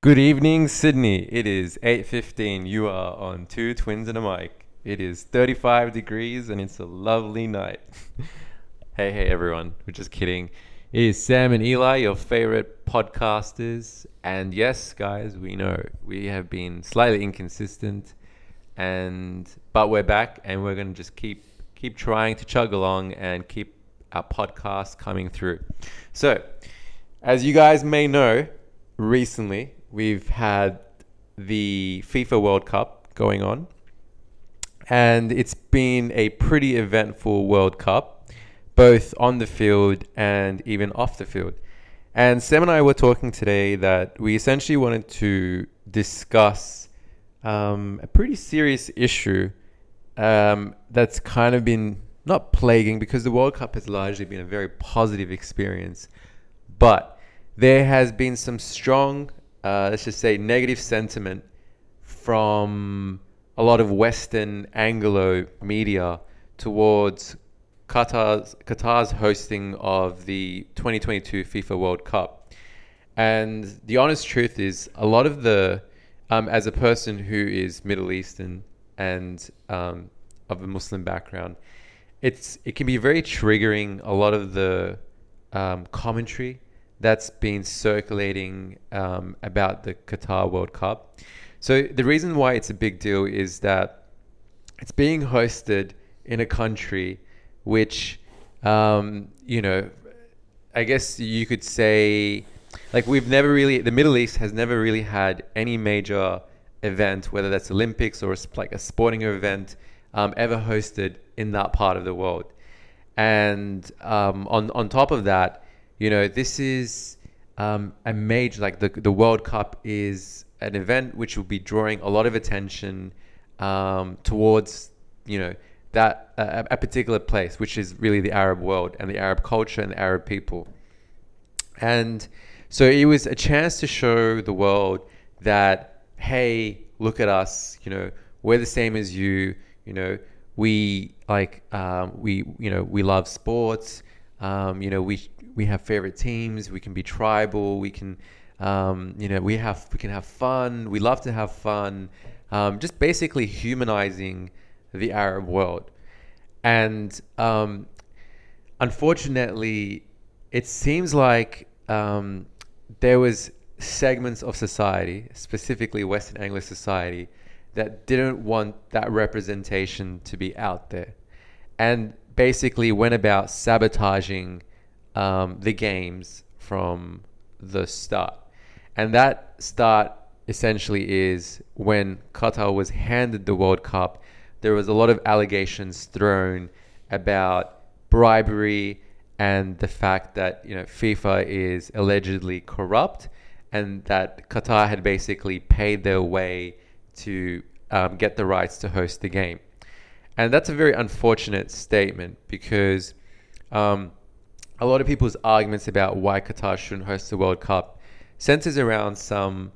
Good evening, Sydney. It is 8:15. You are on Two Twins and a Mic. It is 35 degrees and it's a lovely night. hey, hey everyone. We're just kidding. It is Sam and Eli, your favorite podcasters. And yes, guys, we know we have been slightly inconsistent and but we're back and we're going to just keep keep trying to chug along and keep our podcast coming through. So, as you guys may know, recently we've had the FIFA World Cup going on, and it's been a pretty eventful World Cup, both on the field and even off the field. And Sam and I were talking today that we essentially wanted to discuss um, a pretty serious issue um, that's kind of been not plaguing because the World Cup has largely been a very positive experience, but there has been some strong, uh, let's just say, negative sentiment from a lot of Western Anglo media towards Qatar's, Qatar's hosting of the 2022 FIFA World Cup. And the honest truth is, a lot of the, um, as a person who is Middle Eastern and um, of a Muslim background, it's it can be very triggering. A lot of the um, commentary that's been circulating um, about the Qatar World Cup. So the reason why it's a big deal is that it's being hosted in a country which, um, you know, I guess you could say, like we've never really, the Middle East has never really had any major event, whether that's Olympics or like a sporting event, um, ever hosted in that part of the world. And um, on on top of that, you know, this is um, a major like the the World Cup is an event which will be drawing a lot of attention um, towards you know that uh, a particular place, which is really the Arab world and the Arab culture and the Arab people. And so it was a chance to show the world that hey, look at us, you know, we're the same as you, you know, we like um, we you know we love sports. Um, you know we we have favorite teams. We can be tribal. We can um, you know we have we can have fun. We love to have fun. Um, just basically humanizing the Arab world, and um, unfortunately, it seems like um, there was segments of society, specifically Western Anglo society, that didn't want that representation to be out there and basically went about sabotaging um, the games from the start. And that start essentially is when Qatar was handed the World Cup, there was a lot of allegations thrown about bribery and the fact that you know FIFA is allegedly corrupt and that Qatar had basically paid their way to um, get the rights to host the game. And that's a very unfortunate statement because um, a lot of people's arguments about why Qatar shouldn't host the World Cup centers around some,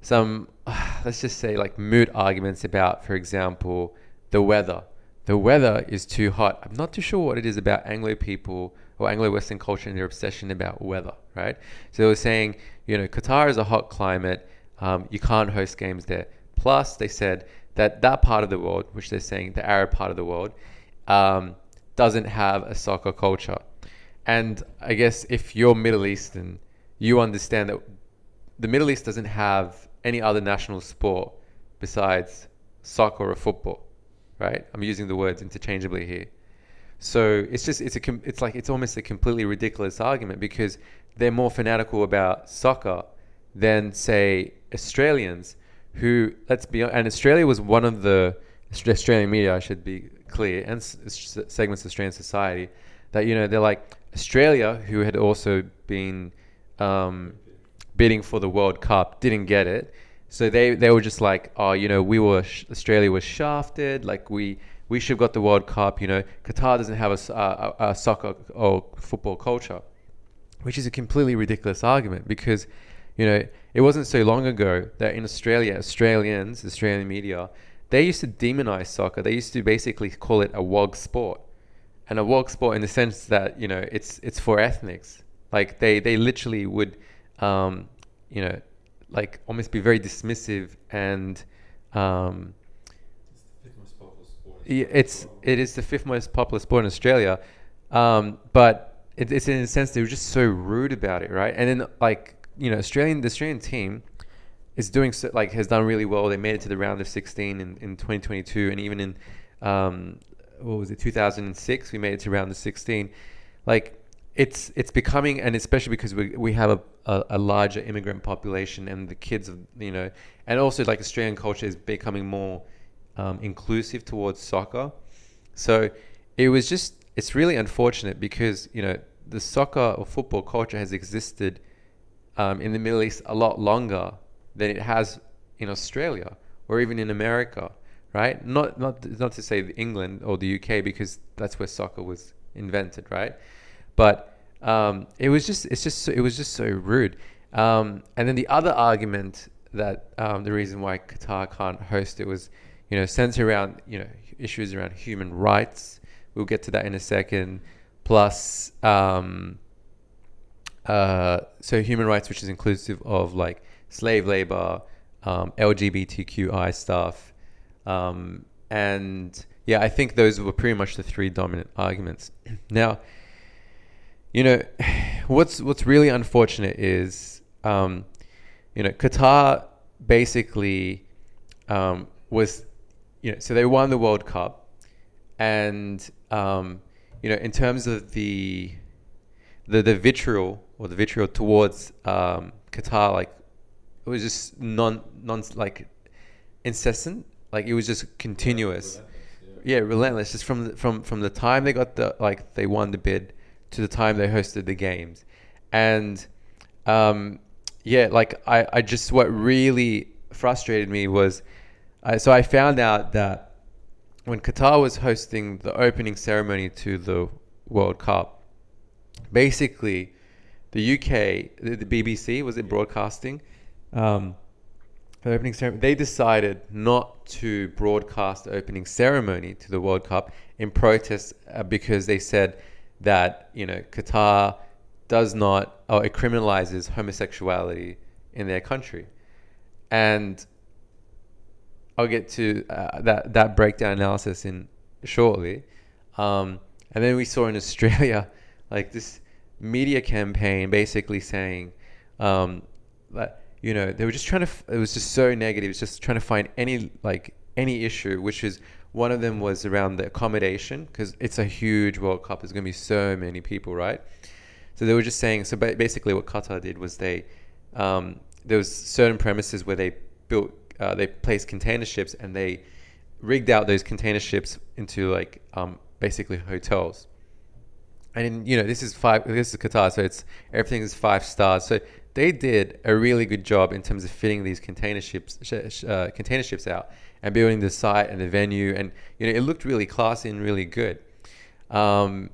some let's just say like moot arguments about, for example, the weather. The weather is too hot. I'm not too sure what it is about Anglo people or Anglo-Western culture and their obsession about weather, right? So they were saying, you know, Qatar is a hot climate. Um, you can't host games there. Plus, they said that that part of the world, which they're saying the Arab part of the world, um, doesn't have a soccer culture. And I guess if you're Middle Eastern, you understand that the Middle East doesn't have any other national sport besides soccer or football, right? I'm using the words interchangeably here. So it's just it's a it's like it's almost a completely ridiculous argument because they're more fanatical about soccer than say Australians who let's be and Australia was one of the Australian media, I should be clear, and segments of Australian society that you know they're like Australia, who had also been um, bidding for the World Cup, didn't get it, so they they were just like, oh, you know, we were Australia was shafted, like we we should have got the World Cup. You know, Qatar doesn't have a, a, a soccer or football culture, which is a completely ridiculous argument because you know, it wasn't so long ago that in Australia, Australians, Australian media, they used to demonize soccer. They used to basically call it a wog sport, and a wog sport in the sense that you know it's it's for ethnics. Like they they literally would, um, you know, like almost be very dismissive and um, it's it is the fifth most popular sport in Australia, um, but it, it's in a sense they were just so rude about it, right? And then like you know, Australian the Australian team is doing so, like has done really well. They made it to the round of 16 in, in 2022, and even in um, what was it 2006, we made it to round of 16. Like it's it's becoming, and especially because we we have a, a, a larger immigrant population, and the kids of you know, and also like Australian culture is becoming more um, inclusive towards soccer. So it was just it's really unfortunate because you know the soccer or football culture has existed um, in the Middle East a lot longer than it has in Australia or even in America, right? Not not not to say England or the UK because that's where soccer was invented, right? But um, it was just it's just it was just so rude. Um, and then the other argument that um, the reason why Qatar can't host it was you know, centered around, you know, issues around human rights. We'll get to that in a second. Plus, um, uh, so human rights, which is inclusive of like slave labor, um, LGBTQI stuff, um, and yeah, I think those were pretty much the three dominant arguments. now, you know, what's what's really unfortunate is, um, you know, Qatar basically um, was you know, so they won the World Cup, and um, you know, in terms of the the the vitriol or the vitriol towards um, Qatar, like it was just non non like incessant, like it was just continuous. Yeah, relentless, yeah. yeah, relentless. Just from the, from from the time they got the like they won the bid to the time they hosted the games, and um, yeah, like I I just what really frustrated me was uh, so I found out that when Qatar was hosting the opening ceremony to the World Cup, basically the UK, the, the BBC, was it broadcasting? Um, the opening ceremony, they decided not to broadcast the opening ceremony to the World Cup in protest uh, because they said that you know Qatar does not or it criminalizes homosexuality in their country, and I'll get to uh, that that breakdown analysis in shortly. Um, and then we saw in Australia like this media campaign basically saying um, that you know they were just trying to. F- it was just so negative. It was just trying to find any like any issue, which is one of them was around the accommodation because it's a huge World Cup. There's going to be so many people, right? So they were just saying. So basically, what Qatar did was they um, there was certain premises where they built uh, they placed container ships and they rigged out those container ships into like um, basically hotels. And in, you know this is five. This is Qatar, so it's everything is five stars. So they did a really good job in terms of fitting these container ships uh, container ships out and building the site and the venue, and you know it looked really classy and really good. Um,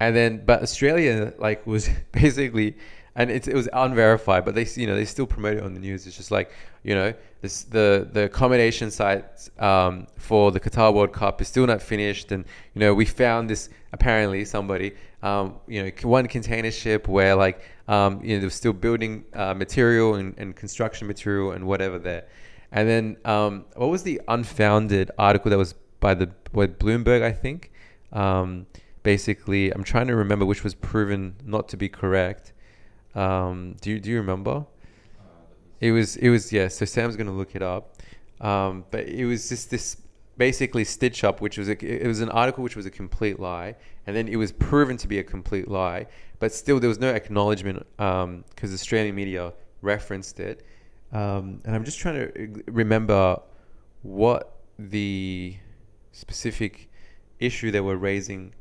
and then, but Australia like was basically and it, it was unverified, but they you know they still promote it on the news. It's just like you know this, the the accommodation site um, for the Qatar World Cup is still not finished, and you know we found this apparently somebody um, you know one container ship where like um, you know they're still building uh, material and, and, construction material and whatever there, and then um, what was the unfounded article that was by the by Bloomberg I think. Um, basically, I'm trying to remember which was proven not to be correct. Um, do you do you remember? It was it was yeah. So Sam's gonna look it up, um, but it was just this basically stitch up, which was a, it was an article which was a complete lie, and then it was proven to be a complete lie. But still, there was no acknowledgement because um, Australian media referenced it, um, and I'm just trying to remember what the specific issue they were raising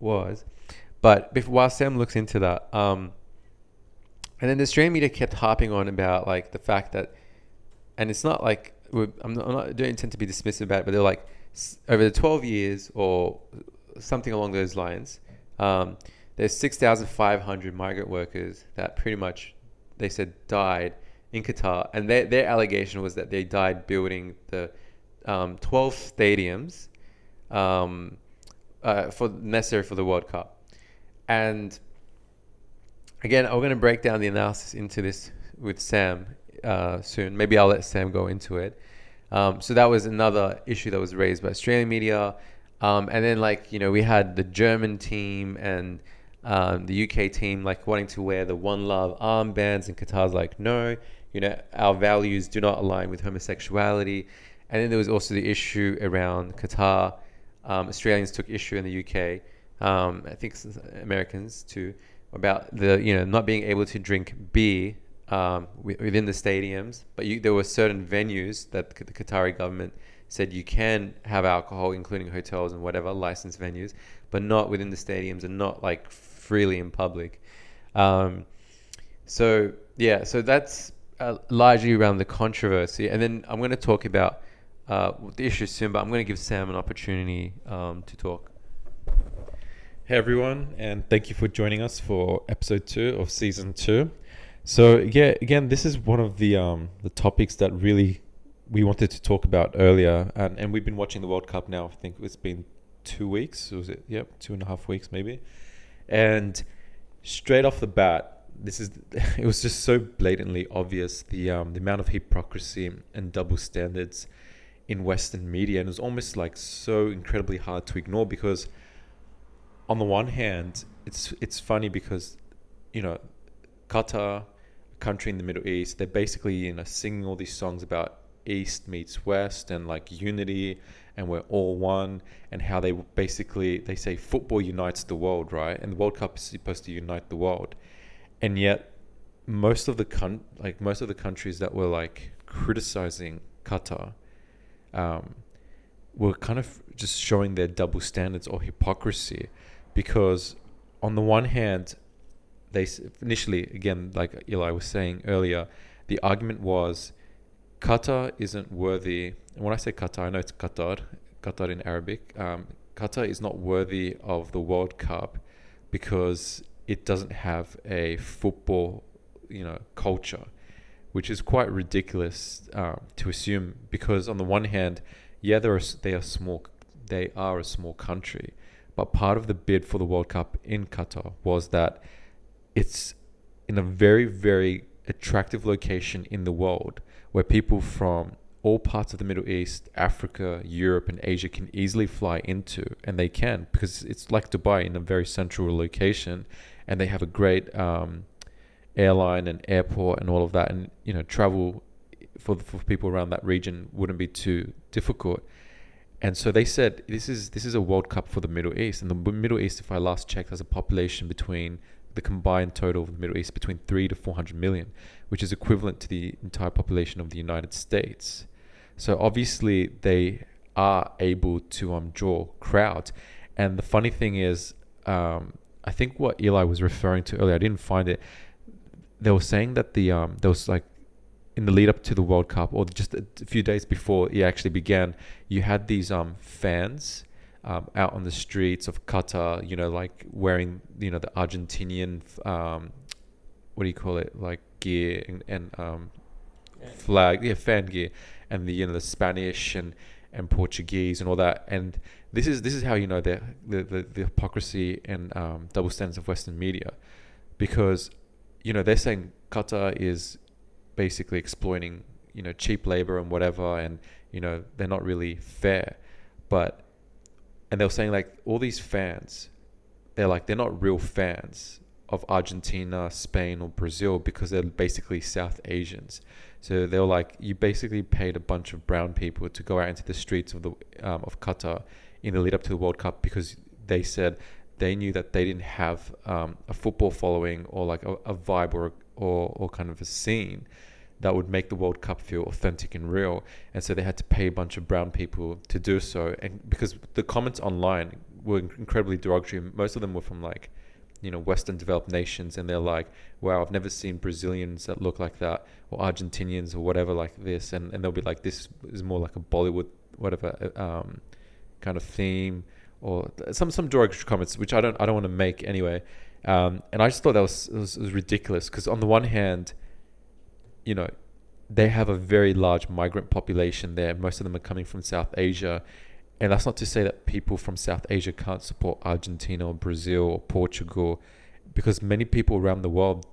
was. But while Sam looks into that. Um, and then the Australian media kept harping on about like the fact that, and it's not like I'm not, I'm not I don't intend to be dismissive about it, but they're like over the 12 years or something along those lines, um, there's 6,500 migrant workers that pretty much they said died in Qatar, and their their allegation was that they died building the um, 12 stadiums um, uh, for necessary for the World Cup, and again, I'm going to break down the analysis into this with Sam uh, soon. Maybe I'll let Sam go into it. Um, so that was another issue that was raised by Australian media. Um, and then like you know we had the German team and um, the UK team like wanting to wear the One Love armbands, and Qatar's like no, you know our values do not align with homosexuality. And then there was also the issue around Qatar. Um, Australians took issue in the UK. Um, I think Americans too about the you know not being able to drink beer um, within the stadiums, but you, there were certain venues that the Qatari government said you can have alcohol, including hotels and whatever licensed venues, but not within the stadiums and not like freely in public. Um, so yeah, so that's uh, largely around the controversy, and then I'm going to talk about uh, the issue soon, but I'm going to give Sam an opportunity um, to talk. Hey everyone, and thank you for joining us for episode two of season two. So yeah, again, this is one of the um, the topics that really we wanted to talk about earlier, and, and we've been watching the World Cup now. I think it's been two weeks. Was it? Yep, two and a half weeks maybe. And straight off the bat, this is it was just so blatantly obvious the um, the amount of hypocrisy and double standards in Western media, and it was almost like so incredibly hard to ignore because on the one hand, it's it's funny because you know Qatar, country in the Middle East, they're basically you know singing all these songs about East meets West and like unity and we're all one and how they basically they say football unites the world, right? And the World Cup is supposed to unite the world, and yet most of the con- like most of the countries that were like criticizing Qatar. Um, were kind of just showing their double standards or hypocrisy because on the one hand, they initially again like Eli was saying earlier, the argument was Qatar isn't worthy. And when I say Qatar, I know it's Qatar, Qatar in Arabic. Um, Qatar is not worthy of the World Cup because it doesn't have a football, you know, culture, which is quite ridiculous um, to assume. Because on the one hand, yeah, are they are small, they are a small country, but part of the bid for the World Cup in Qatar was that it's in a very, very attractive location in the world where people from all parts of the Middle East, Africa, Europe, and Asia can easily fly into, and they can because it's like Dubai in a very central location, and they have a great um, airline and airport and all of that, and you know travel for for people around that region wouldn't be too difficult. And so they said this is this is a World Cup for the Middle East, and the Middle East, if I last checked, has a population between the combined total of the Middle East between three to four hundred million, which is equivalent to the entire population of the United States. So obviously they are able to um, draw crowds, and the funny thing is, um, I think what Eli was referring to earlier, I didn't find it. They were saying that the um, there was like in the lead up to the World Cup, or just a few days before it actually began, you had these um, fans um, out on the streets of Qatar, you know, like wearing, you know, the Argentinian, um, what do you call it, like gear and, and um, flag, yeah, fan gear, and the you know the Spanish and and Portuguese and all that. And this is this is how you know the the the, the hypocrisy and um, double standards of Western media, because you know they're saying Qatar is basically exploiting you know cheap labor and whatever and you know they're not really fair. But and they were saying like all these fans they're like they're not real fans of Argentina, Spain or Brazil because they're basically South Asians. So they were like you basically paid a bunch of brown people to go out into the streets of the um, of Qatar in the lead up to the World Cup because they said they knew that they didn't have um, a football following or like a, a vibe or or, or kind of a scene that would make the World Cup feel authentic and real. And so they had to pay a bunch of brown people to do so. And because the comments online were incredibly derogatory, most of them were from like, you know, Western developed nations. And they're like, wow, I've never seen Brazilians that look like that or Argentinians or whatever like this. And, and they'll be like, this is more like a Bollywood, whatever, um, kind of theme or some, some derogatory comments, which I don't, I don't want to make anyway. Um, and I just thought that was, was, was ridiculous because on the one hand, you know, they have a very large migrant population there. Most of them are coming from South Asia. And that's not to say that people from South Asia can't support Argentina or Brazil or Portugal, because many people around the world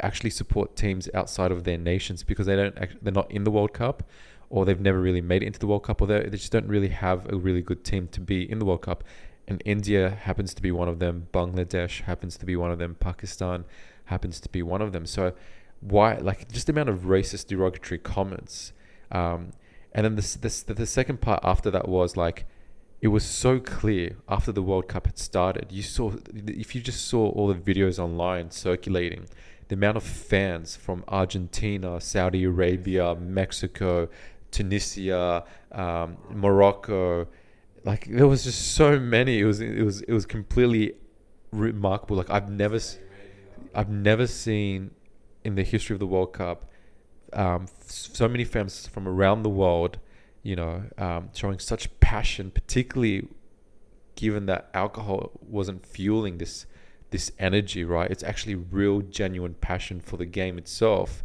actually support teams outside of their nations because they don't act- they're not in the World Cup or they've never really made it into the World Cup or they just don't really have a really good team to be in the World Cup. And India happens to be one of them. Bangladesh happens to be one of them. Pakistan happens to be one of them. So why like just the amount of racist derogatory comments um, and then this, this the second part after that was like it was so clear after the World Cup had started. You saw if you just saw all the videos online circulating, the amount of fans from Argentina, Saudi Arabia, Mexico, Tunisia, um, Morocco, like there was just so many. It was it was it was completely remarkable. Like I've never I've never seen in the history of the World Cup um, so many fans from around the world, you know, um, showing such passion, particularly given that alcohol wasn't fueling this this energy, right? It's actually real, genuine passion for the game itself,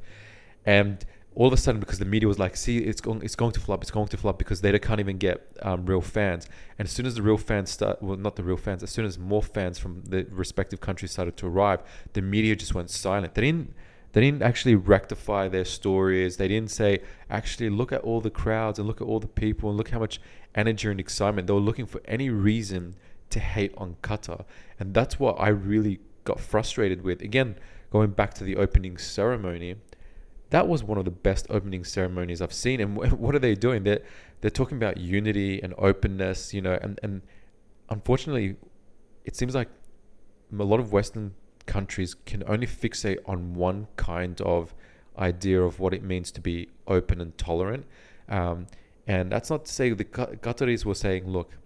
and all of a sudden, because the media was like, "See, it's going, it's going to flop, it's going to flop," because they can't even get um, real fans. And as soon as the real fans start, well, not the real fans, as soon as more fans from the respective countries started to arrive, the media just went silent. They didn't they didn't actually rectify their stories. They didn't say, actually, look at all the crowds and look at all the people and look how much energy and excitement. They were looking for any reason to hate on Qatar. And that's what I really got frustrated with. Again, going back to the opening ceremony, that was one of the best opening ceremonies I've seen. And what are they doing? They're, they're talking about unity and openness, you know, and, and unfortunately, it seems like a lot of Western countries can only fixate on one kind of idea of what it means to be open and tolerant. Um, and that's not to say the Qataris were saying, look,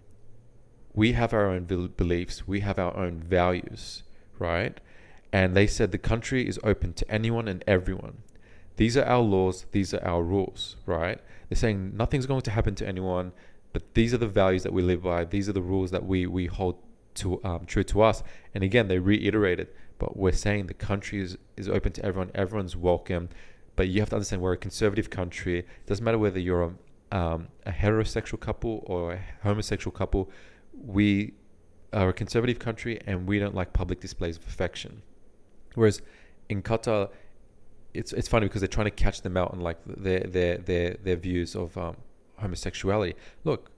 we have our own beliefs, we have our own values, right? And they said the country is open to anyone and everyone. These are our laws, these are our rules, right? They're saying nothing's going to happen to anyone, but these are the values that we live by, these are the rules that we, we hold to um, true to us. And again, they reiterated but we're saying the country is, is open to everyone, everyone's welcome. But you have to understand we're a conservative country. It doesn't matter whether you're a, um, a heterosexual couple or a homosexual couple. We are a conservative country and we don't like public displays of affection. Whereas in Qatar, it's it's funny because they're trying to catch them out on like their their their their views of um, homosexuality. Look,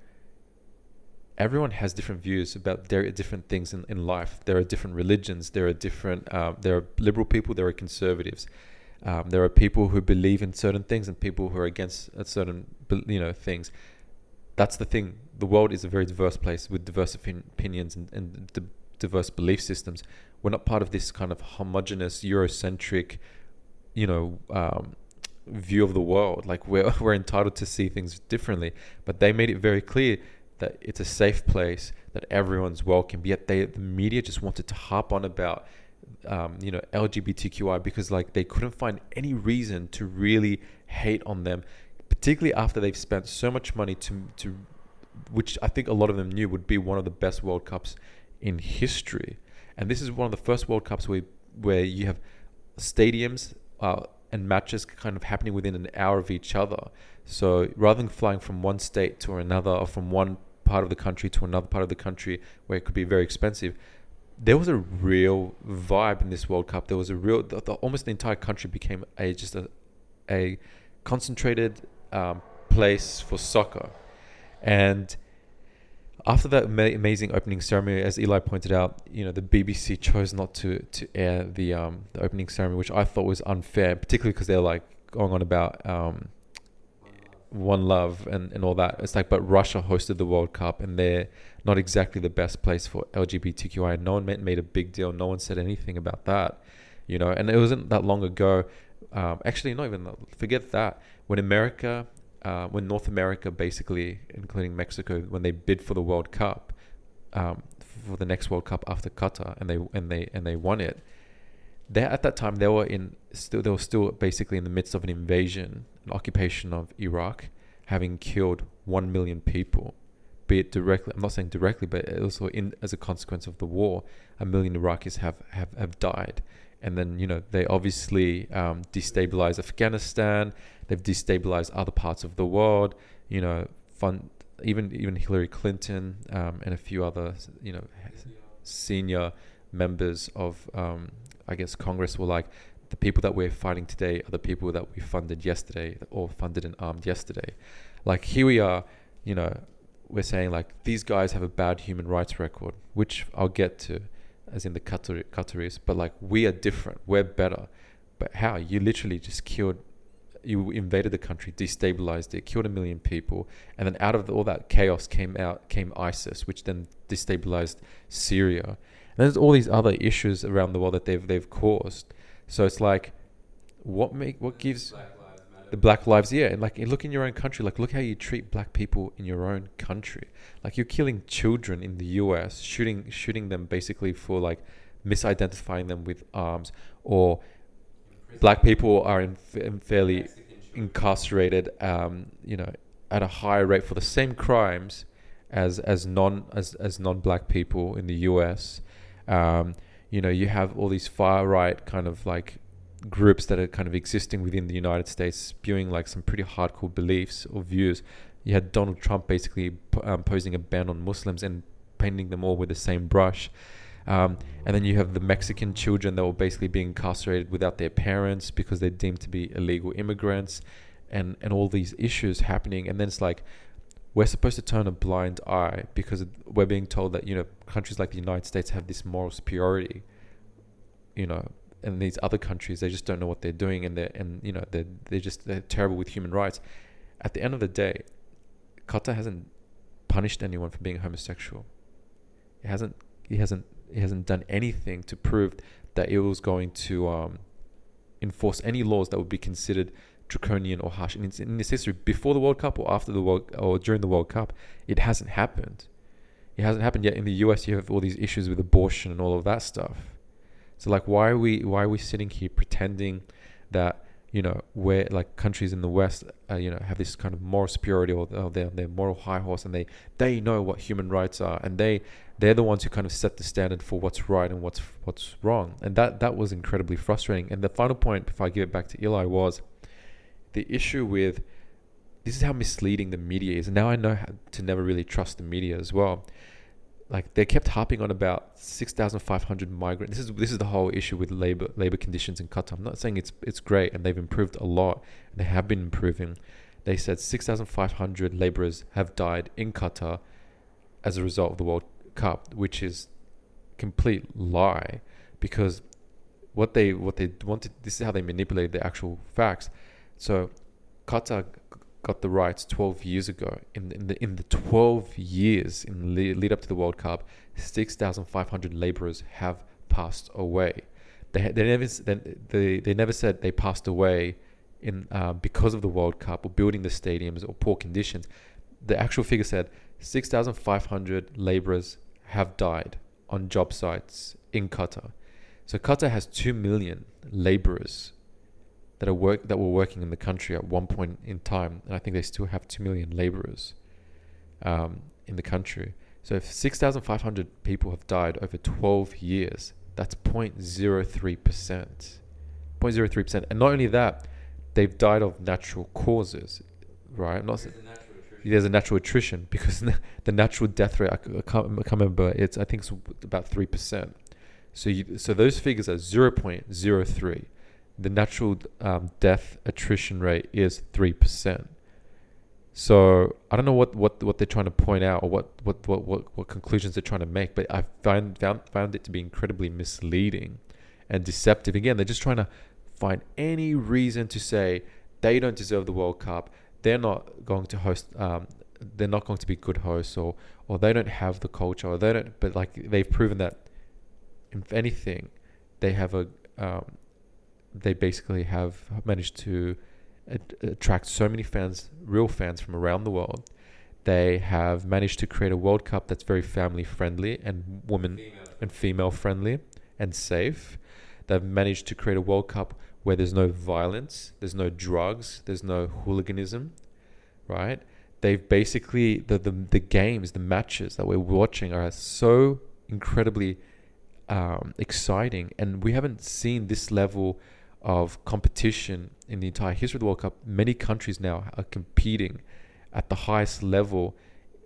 everyone has different views about there are different things in, in life. There are different religions. There are different. Um, there are liberal people. There are conservatives. Um, there are people who believe in certain things and people who are against certain you know things. That's the thing. The world is a very diverse place with diverse opinions and, and d- diverse belief systems. We're not part of this kind of homogenous Eurocentric, you know, um, view of the world. Like we're we're entitled to see things differently. But they made it very clear that it's a safe place, that everyone's welcome. Yet they, the media just wanted to harp on about, um, you know, LGBTQI because like they couldn't find any reason to really hate on them, particularly after they've spent so much money to to, which I think a lot of them knew would be one of the best World Cups in history. And this is one of the first World Cups where where you have stadiums. Uh, and matches kind of happening within an hour of each other. So rather than flying from one state to another or from one part of the country to another part of the country where it could be very expensive. There was a real vibe in this World Cup. There was a real, the, the, almost the entire country became a just a, a concentrated um, place for soccer. And after that amazing opening ceremony, as Eli pointed out, you know the BBC chose not to to air the um, the opening ceremony, which I thought was unfair, particularly because they're like going on about um, one love and, and all that. It's like, but Russia hosted the World Cup and they're not exactly the best place for LGBTQI. No one made made a big deal. No one said anything about that, you know. And it wasn't that long ago. Um, actually, not even forget that when America, uh, when North America, basically including Mexico, when they bid for the World Cup, um, for the next World Cup after Qatar, and they and they and they won it. They at that time they were in still they were still basically in the midst of an invasion an occupation of Iraq, having killed one million people, be it directly. I'm not saying directly, but also in as a consequence of the war, a million Iraqis have have, have died. And then you know they obviously um, destabilize Afghanistan. They've destabilized other parts of the world. You know, fun even even Hillary Clinton um, and a few other you know senior members of um, I guess Congress were like the people that we're fighting today are the people that we funded yesterday or funded and armed yesterday. Like here we are, you know, we're saying like these guys have a bad human rights record, which I'll get to, as in the Qatar Qataris. But like we are different, we're better. But how? You literally just killed, you invaded the country, destabilized it, killed a million people, and then out of all that chaos came out came ISIS, which then destabilized Syria. And there's all these other issues around the world that they've they've caused. So it's like, what make what gives the black lives yeah and like look in your own country like look how you treat black people in your own country. Like you're killing children in the US shooting shooting them basically for like misidentifying them with arms or black people are in, in fairly incarcerated um, you know at a higher rate for the same crimes as as non as, as non-black people in the US um, you know you have all these far right kind of like groups that are kind of existing within the United States spewing like some pretty hardcore beliefs or views. You had Donald Trump basically um, posing a ban on Muslims and painting them all with the same brush. Um, and then you have the Mexican children that were basically being incarcerated without their parents because they're deemed to be illegal immigrants and, and all these issues happening. And then it's like, we're supposed to turn a blind eye because we're being told that, you know, countries like the United States have this moral superiority, you know, and these other countries they just don't know what they're doing and they're and you know they're they're just they're terrible with human rights. At the end of the day, Qatar hasn't punished anyone for being homosexual. It hasn't he hasn't he hasn't done anything to prove that it was going to um, enforce any laws that would be considered draconian or harsh in its, in its history before the World Cup or after the World or during the World Cup. It hasn't happened. It hasn't happened yet. In the US, you have all these issues with abortion and all of that stuff. So like, why are we why are we sitting here pretending that you know where like countries in the West uh, you know have this kind of moral superiority or, or they're, they're moral high horse and they they know what human rights are and they they're the ones who kind of set the standard for what's right and what's what's wrong and that that was incredibly frustrating. And the final point before I give it back to Eli was the issue with this is how misleading the media is. And now I know to never really trust the media as well like they kept harping on about 6,500 migrants. This is this is the whole issue with labor labor conditions in Qatar. I'm not saying it's it's great and they've improved a lot. And they have been improving. They said 6,500 laborers have died in Qatar as a result of the World Cup, which is complete lie because what they what they wanted this is how they manipulated the actual facts. So Qatar got the rights 12 years ago. In, in the in the 12 years in the lead up to the World Cup, 6,500 laborers have passed away. They they never they, they never said they passed away in uh, because of the World Cup or building the stadiums or poor conditions. The actual figure said 6,500 laborers have died on job sites in Qatar. So Qatar has 2 million laborers that are work that were working in the country at one point in time, and I think they still have two million laborers um, in the country. So if six thousand five hundred people have died over twelve years, that's 0.03 percent. 0.03 percent, and not only that, they've died of natural causes, right? Not there's, a there's a natural attrition because the natural death rate I can't, I can't remember. It's I think it's about three percent. So you, so those figures are 0.03 the natural um, death attrition rate is 3%. So I don't know what, what, what they're trying to point out or what, what, what, what, what conclusions they're trying to make, but I found, found, found it to be incredibly misleading and deceptive. Again, they're just trying to find any reason to say they don't deserve the World Cup. They're not going to host. Um, they're not going to be good hosts, or or they don't have the culture, or they don't. But like they've proven that, if anything, they have a um, they basically have managed to attract so many fans, real fans from around the world. They have managed to create a World Cup that's very family friendly and woman female. and female friendly and safe. They've managed to create a World Cup where there's no violence, there's no drugs, there's no hooliganism, right? They've basically the the, the games, the matches that we're watching are so incredibly um, exciting, and we haven't seen this level of competition in the entire history of the World Cup. Many countries now are competing at the highest level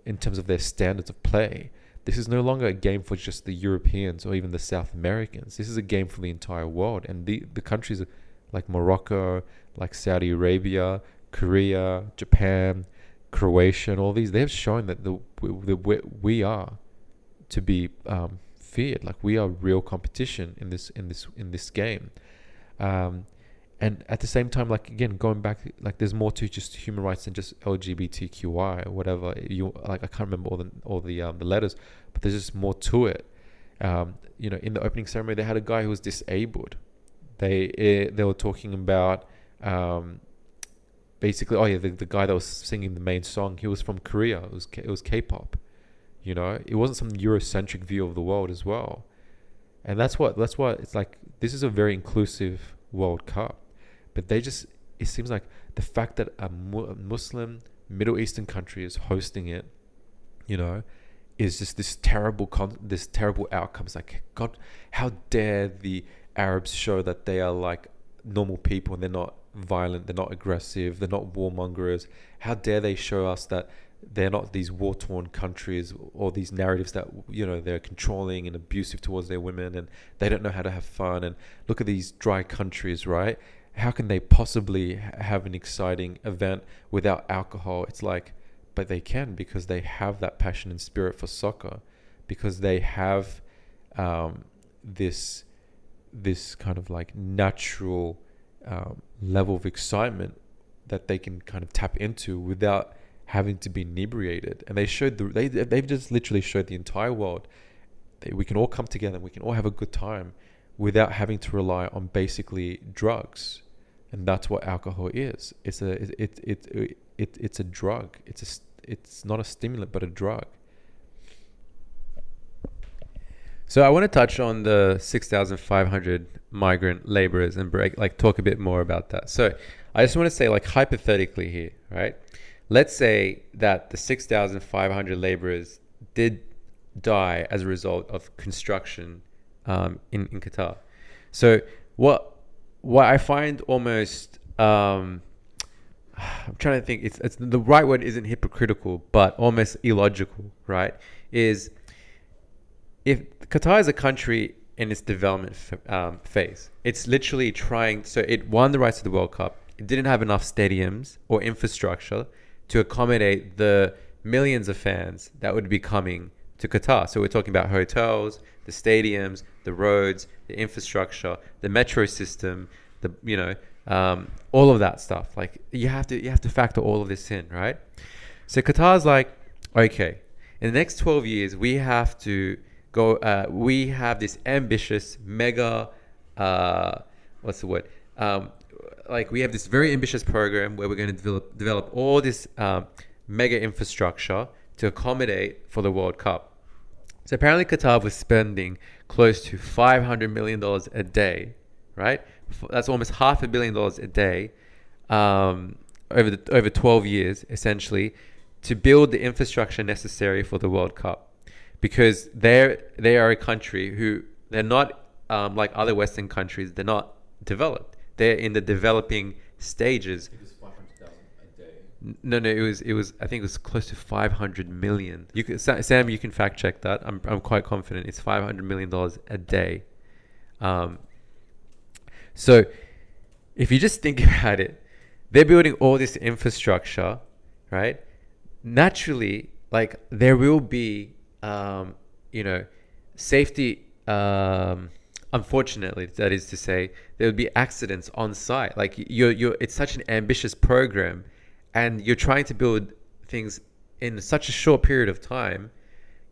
in terms of their standards of play. this is no longer a game for just the Europeans or even the South Americans. This is a game for the entire world. And the, the countries like Morocco, like Saudi Arabia, Korea, Japan, Croatia, and all these, they've shown that the, the we are to be um, feared. Like we are real competition in this in this in this game. Um, and at the same time, like again, going back, like there's more to just human rights than just LGBTQI or whatever you like. I can't remember all the all the um, the letters, but there's just more to it. Um, you know, in the opening ceremony, they had a guy who was disabled. They eh, they were talking about um, basically, oh yeah, the, the guy that was singing the main song, he was from Korea. It was it was K-pop. You know, it wasn't some Eurocentric view of the world as well, and that's what that's what it's like. This is a very inclusive World Cup but they just, it seems like the fact that a Muslim Middle Eastern country is hosting it, you know, is just this terrible, con- this terrible outcomes. Like, God, how dare the Arabs show that they are like normal people and they're not violent, they're not aggressive, they're not warmongers. How dare they show us that they're not these war torn countries or these narratives that you know they're controlling and abusive towards their women and they don't know how to have fun and look at these dry countries right how can they possibly have an exciting event without alcohol? It's like, but they can because they have that passion and spirit for soccer, because they have um, this this kind of like natural um, level of excitement that they can kind of tap into without having to be inebriated. And they showed the they they've just literally showed the entire world that we can all come together and we can all have a good time without having to rely on basically drugs. And that's what alcohol is. It's a it it it, it it's a drug. It's a it's not a stimulant but a drug. So i want to touch on the 6500 migrant laborers and break like talk a bit more about that. So i just want to say like hypothetically here right let's say that the 6500 laborers did die as a result of construction um, in, in Qatar. So what what I find almost um, I'm trying to think. It's it's the right word isn't hypocritical, but almost illogical, right? Is if Qatar is a country in its development um, phase, it's literally trying. So it won the rights to the World Cup. It didn't have enough stadiums or infrastructure to accommodate the millions of fans that would be coming to Qatar. So we're talking about hotels, the stadiums, the roads, the infrastructure, the metro system, the you know um, all of that stuff. Like you have to you have to factor all of this in, right? So Qatar's like, okay, in the next 12 years we have to go. Uh, we have this ambitious mega. Uh, what's the word? Um, like we have this very ambitious program where we're going to develop develop all this um, mega infrastructure to accommodate for the World Cup. So apparently Qatar was spending close to $500 million a day, right? That's almost half a billion dollars a day um, over, the, over 12 years, essentially, to build the infrastructure necessary for the World Cup. Because they're, they are a country who, they're not um, like other Western countries, they're not developed. They're in the developing stages no, no, it was it was I think it was close to 500 million. You can Sam, you can fact check that. I'm I'm quite confident it's 500 million dollars a day. Um, so if you just think about it, they're building all this infrastructure, right? Naturally, like there will be, um, you know, safety. Um, unfortunately, that is to say, there will be accidents on site. Like you're, you're, it's such an ambitious program and you're trying to build things in such a short period of time,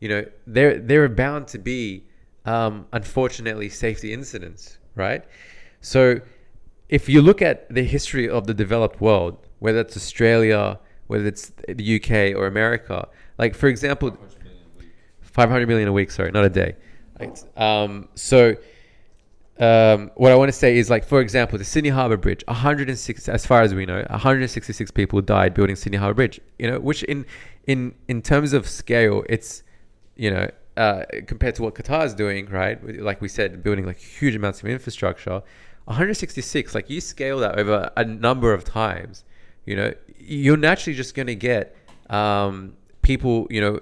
you know, there there are bound to be, um, unfortunately, safety incidents, right? So, if you look at the history of the developed world, whether it's Australia, whether it's the UK or America, like for example, 500 million a week, sorry, not a day. Um, so um, what I want to say is like, for example, the Sydney Harbour Bridge, 106, as far as we know, 166 people died building Sydney Harbour Bridge. You know, which in in in terms of scale, it's you know uh, compared to what Qatar is doing, right? Like we said, building like huge amounts of infrastructure. 166, like you scale that over a number of times, you know, you're naturally just going to get um, people, you know,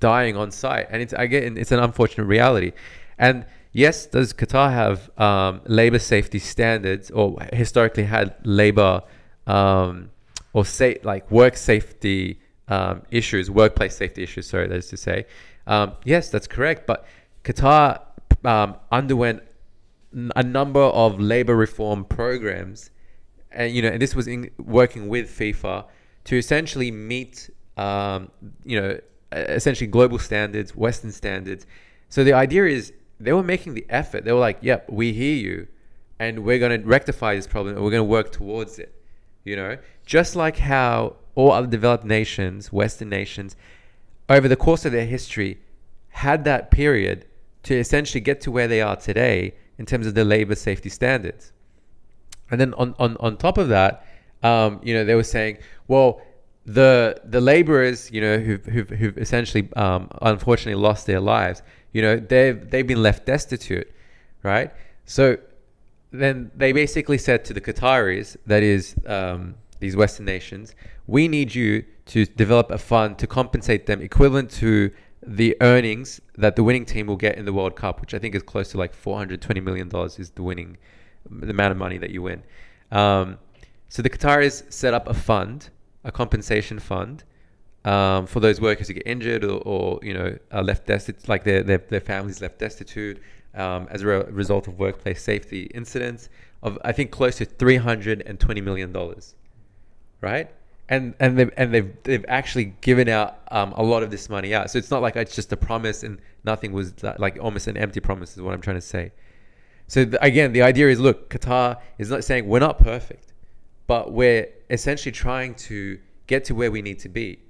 dying on site, and it's again it's an unfortunate reality. And yes, does Qatar have um, labor safety standards, or historically had labor um, or say like work safety um, issues, workplace safety issues? Sorry, that is to say. Um, yes, that's correct. But Qatar um, underwent a number of labor reform programs, and you know, and this was in working with FIFA to essentially meet, um, you know, essentially global standards, Western standards. So the idea is they were making the effort. They were like, "Yep, we hear you, and we're going to rectify this problem, and we're going to work towards it." You know, just like how all other developed nations, Western nations, over the course of their history, had that period to essentially get to where they are today in terms of the labor safety standards. And then on, on, on top of that, um, you know, they were saying, well, the the laborers, you know, who've, who've, who've essentially, um, unfortunately, lost their lives, you know, they've they've been left destitute, right? So then they basically said to the Qataris, that is, um, these Western nations, we need you to develop a fund to compensate them equivalent to the earnings that the winning team will get in the World Cup, which I think is close to like 420 million dollars, is the winning the amount of money that you win. Um, so the Qataris set up a fund, a compensation fund, um, for those workers who get injured or, or you know are left destitute, like their their, their families left destitute um, as a re- result of workplace safety incidents of I think close to 320 million dollars, right? and and they've and they've they've actually given out um, a lot of this money out. So it's not like it's just a promise and nothing was like almost an empty promise is what I'm trying to say. So again, the idea is look, Qatar is not saying we're not perfect, but we're essentially trying to get to where we need to be,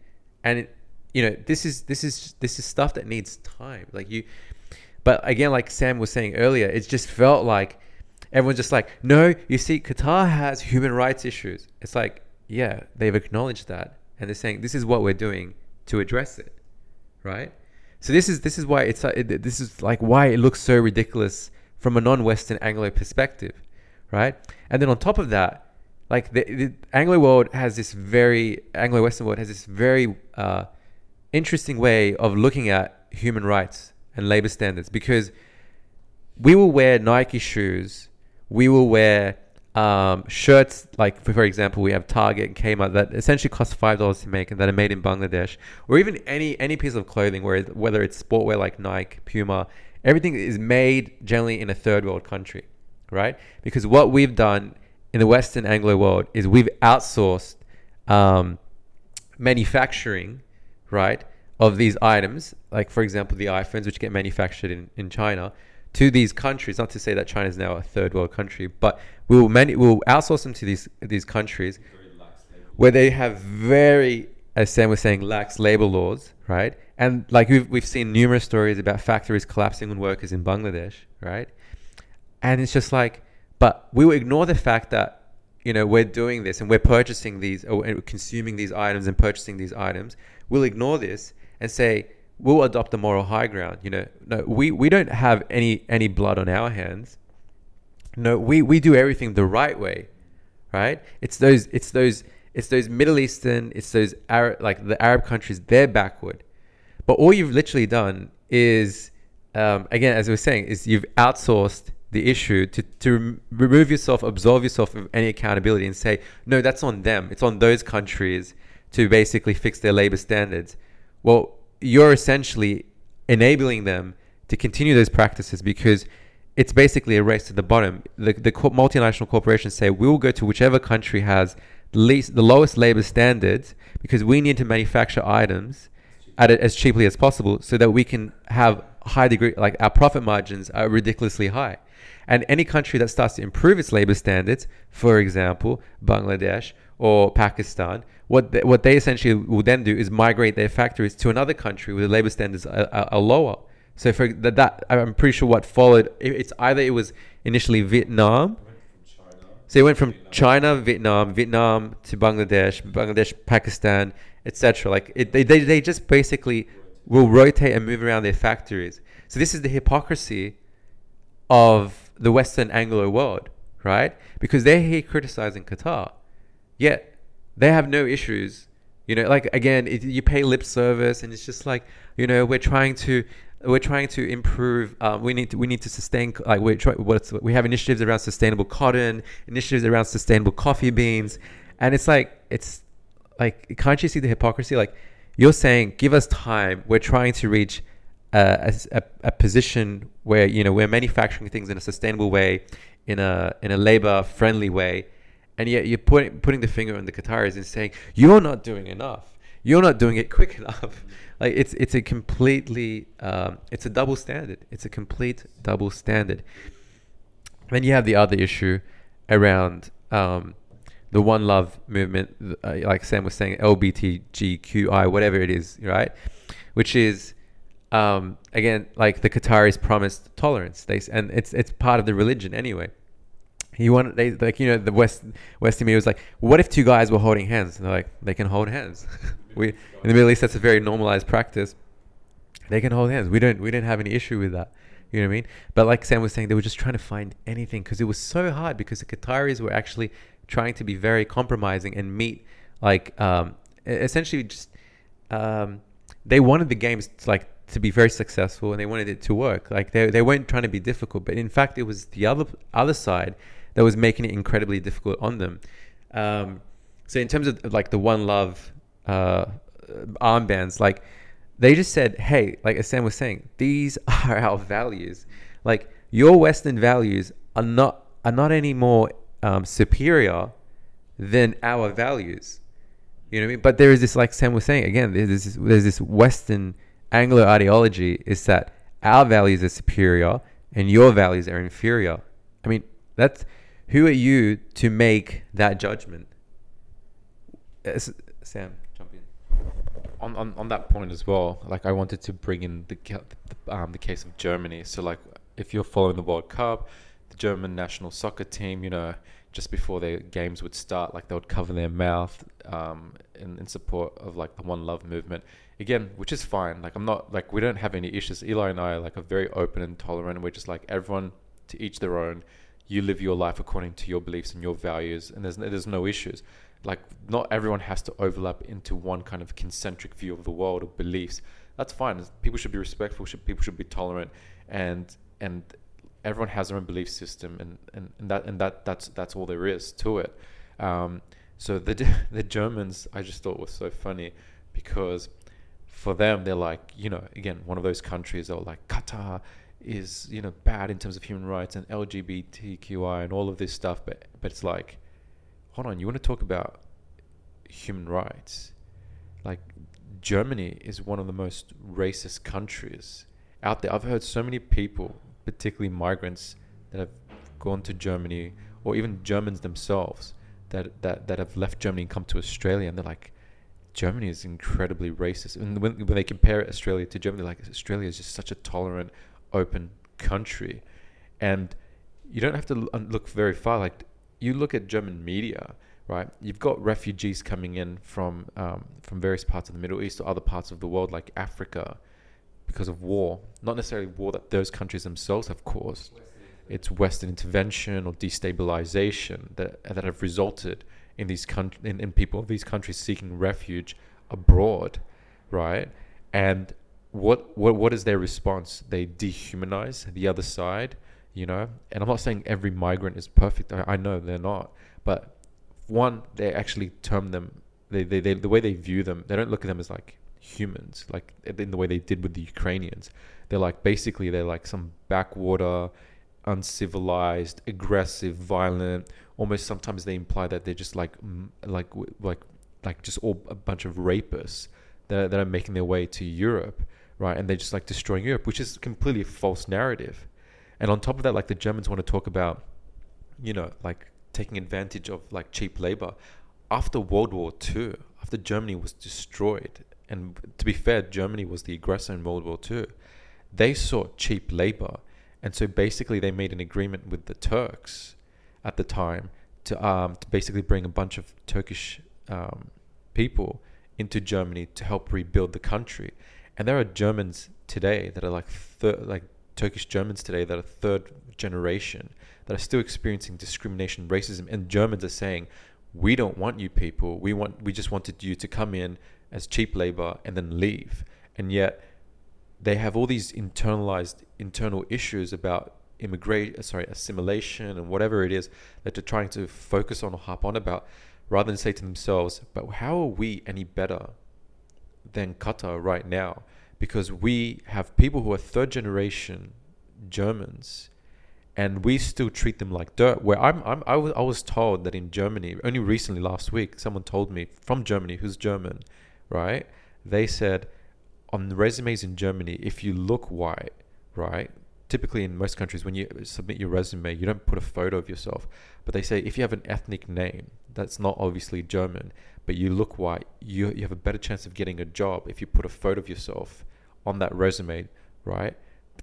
and it, you know this is this is this is stuff that needs time. Like you, but again, like Sam was saying earlier, it just felt like everyone's just like, no, you see, Qatar has human rights issues. It's like yeah, they've acknowledged that and they're saying this is what we're doing to address it, right? So this is this is why it's it, this is like why it looks so ridiculous from a non-Western Anglo perspective, right? And then on top of that, like the, the Anglo world has this very Anglo-Western world has this very uh, interesting way of looking at human rights and labor standards because we will wear Nike shoes, we will wear um, shirts like for, for example we have Target and Kmart that essentially cost five dollars to make and that are made in Bangladesh or even any any piece of clothing where whether it's sportwear like Nike Puma everything is made generally in a third world country right? Because what we've done in the Western Anglo world is we've outsourced um, manufacturing right of these items like for example the iPhones which get manufactured in, in China to these countries. Not to say that China is now a third world country, but we will many we'll outsource them to these these countries where they have very, as Sam was saying, lax labor laws, right? And like we've we've seen numerous stories about factories collapsing on workers in Bangladesh, right? And it's just like, but we will ignore the fact that you know we're doing this and we're purchasing these or consuming these items and purchasing these items. We'll ignore this and say we'll adopt the moral high ground. You know, no, we, we don't have any any blood on our hands. No, we, we do everything the right way, right? It's those it's those it's those Middle Eastern, it's those Arab like the Arab countries. They're backward, but all you've literally done is, um, again, as we were saying, is you've outsourced the issue to to remove yourself, absolve yourself of any accountability, and say, no, that's on them. It's on those countries to basically fix their labor standards. Well, you're essentially enabling them to continue those practices because it's basically a race to the bottom. The, the multinational corporations say we will go to whichever country has least, the lowest labor standards because we need to manufacture items at as cheaply as possible so that we can have high degree like our profit margins are ridiculously high. And any country that starts to improve its labor standards, for example, Bangladesh or Pakistan, what they, what they essentially will then do is migrate their factories to another country where the labor standards are, are, are lower. So for that, that, I'm pretty sure what followed, it's either it was initially Vietnam. So it went from China, Vietnam, Vietnam to Bangladesh, Bangladesh, Pakistan, etc. Like it, they, they, they just basically will rotate and move around their factories. So this is the hypocrisy of the Western Anglo world, right? Because they're here criticizing Qatar Yet they have no issues, You know, like again, it, you pay lip service, and it's just like you know we're trying to we're trying to improve. Um, we need to we need to sustain like we're try, what's we have initiatives around sustainable cotton, initiatives around sustainable coffee beans, and it's like it's like can't you see the hypocrisy? Like you're saying, give us time. We're trying to reach a, a, a position where you know we're manufacturing things in a sustainable way, in a in a labor friendly way, and yet you're putting putting the finger on the Qataris and saying you're not doing enough. You're not doing it quick enough. like it's it's a completely um, it's a double standard. It's a complete double standard. Then you have the other issue around um, the One Love movement, uh, like Sam was saying, LBTGQI, whatever it is, right? Which is um, again like the Qataris promised tolerance. They and it's it's part of the religion anyway. He wanted they like you know the West Western media was like, what if two guys were holding hands? And they're like, they can hold hands. we in the Middle East that's a very normalized practice. They can hold hands. We don't we don't have any issue with that. You know what I mean? But like Sam was saying, they were just trying to find anything because it was so hard because the Qataris were actually trying to be very compromising and meet like um, essentially just um, they wanted the games to, like to be very successful and they wanted it to work. Like they they weren't trying to be difficult, but in fact it was the other other side that was making it incredibly difficult on them. Um, so in terms of like the One Love uh, armbands, like they just said, hey, like as Sam was saying, these are our values. Like your Western values are not are not any more um, superior than our values. You know what I mean? But there is this, like Sam was saying again, there's this, there's this Western Anglo ideology is that our values are superior and your values are inferior. I mean, that's who are you to make that judgment? Sam, jump in. On, on, on that point as well, like I wanted to bring in the the, um, the case of Germany. So like, if you're following the World Cup, the German national soccer team, you know, just before their games would start, like they would cover their mouth um, in, in support of like the One Love movement. Again, which is fine. Like I'm not like we don't have any issues. Eli and I are like are very open and tolerant. We're just like everyone to each their own you live your life according to your beliefs and your values, and there's there's no issues. Like not everyone has to overlap into one kind of concentric view of the world or beliefs. That's fine. People should be respectful. Should, people should be tolerant, and and everyone has their own belief system, and, and, and that and that that's that's all there is to it. Um, so the the Germans, I just thought was so funny because for them they're like you know again one of those countries that were like Qatar is you know bad in terms of human rights and LGBTQI and all of this stuff, but but it's like, hold on, you want to talk about human rights? Like Germany is one of the most racist countries out there. I've heard so many people, particularly migrants, that have gone to Germany or even Germans themselves that that that have left Germany and come to Australia, and they're like. Germany is incredibly racist, and when, when they compare Australia to Germany, like Australia is just such a tolerant, open country. And you don't have to look very far. Like you look at German media, right? You've got refugees coming in from um, from various parts of the Middle East or other parts of the world, like Africa, because of war. Not necessarily war that those countries themselves have caused. It's Western intervention or destabilization that that have resulted in these con- in, in people of these countries seeking refuge abroad, right? And what what what is their response? They dehumanize the other side, you know. And I'm not saying every migrant is perfect. I, I know they're not, but one, they actually term them. They, they, they the way they view them, they don't look at them as like humans, like in the way they did with the Ukrainians. They're like basically they're like some backwater, uncivilized, aggressive, violent. Almost sometimes they imply that they're just like like like like just all a bunch of rapists that, that are making their way to Europe right? And they're just like destroying Europe, which is completely a false narrative. And on top of that, like the Germans want to talk about, you know, like taking advantage of like cheap labor. After World War II, after Germany was destroyed, and to be fair, Germany was the aggressor in World War II, they sought cheap labor. And so basically, they made an agreement with the Turks at the time to, um, to basically bring a bunch of Turkish um, people into Germany to help rebuild the country. And there are Germans today that are like thir- like Turkish Germans today that are third generation that are still experiencing discrimination, racism, and Germans are saying we don't want you people. We want we just wanted you to come in as cheap labor and then leave. And yet they have all these internalized internal issues about immigration, uh, sorry, assimilation and whatever it is that they're trying to focus on or harp on about, rather than say to themselves, but how are we any better than Qatar right now? Because we have people who are third generation Germans and we still treat them like dirt. Where I'm, I'm I, was, I was told that in Germany, only recently last week, someone told me from Germany who's German, right? They said on the resumes in Germany, if you look white, right? Typically in most countries, when you submit your resume, you don't put a photo of yourself. But they say if you have an ethnic name that's not obviously German, but you look white, you, you have a better chance of getting a job if you put a photo of yourself on that resume, right?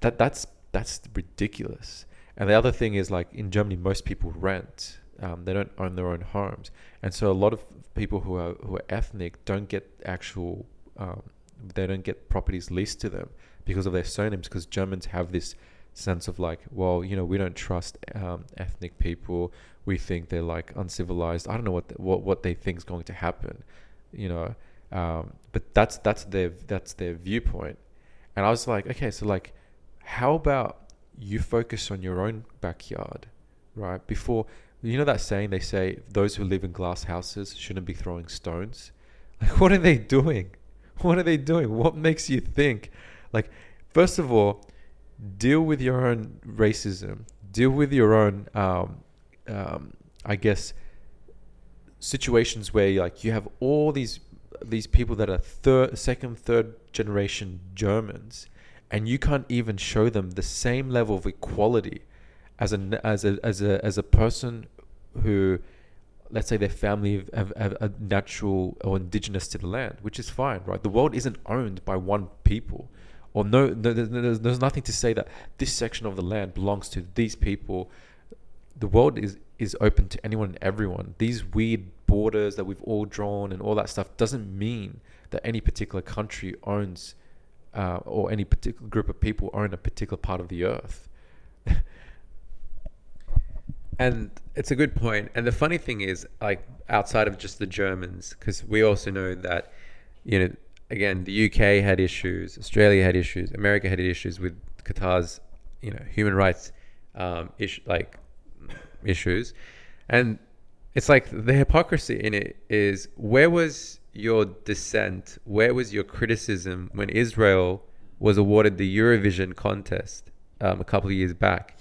That that's that's ridiculous. And the other thing is like in Germany, most people rent. Um, they don't own their own homes, and so a lot of people who are who are ethnic don't get actual. Um, they don't get properties leased to them because of their surnames. Because Germans have this sense of like, well, you know, we don't trust um, ethnic people. We think they're like uncivilized. I don't know what the, what what they think is going to happen, you know. Um, but that's that's their that's their viewpoint. And I was like, okay, so like, how about you focus on your own backyard, right? Before, you know that saying they say those who live in glass houses shouldn't be throwing stones. Like, what are they doing? What are they doing? What makes you think? Like, first of all, deal with your own racism. Deal with your own, um, um, I guess, situations where like you have all these these people that are third, second, third generation Germans and you can't even show them the same level of equality as a as a as a as a person who let's say their family have, have, have natural or indigenous to the land which is fine right the world isn't owned by one people or no, no there's, there's nothing to say that this section of the land belongs to these people the world is is open to anyone and everyone these weird borders that we've all drawn and all that stuff doesn't mean that any particular country owns uh, or any particular group of people own a particular part of the earth. and it's a good point. And the funny thing is, like outside of just the Germans, because we also know that, you know, again, the UK had issues, Australia had issues, America had issues with Qatar's, you know, human rights, um, like issues, and it's like the hypocrisy in it is where was your dissent? Where was your criticism when Israel was awarded the Eurovision contest um, a couple of years back?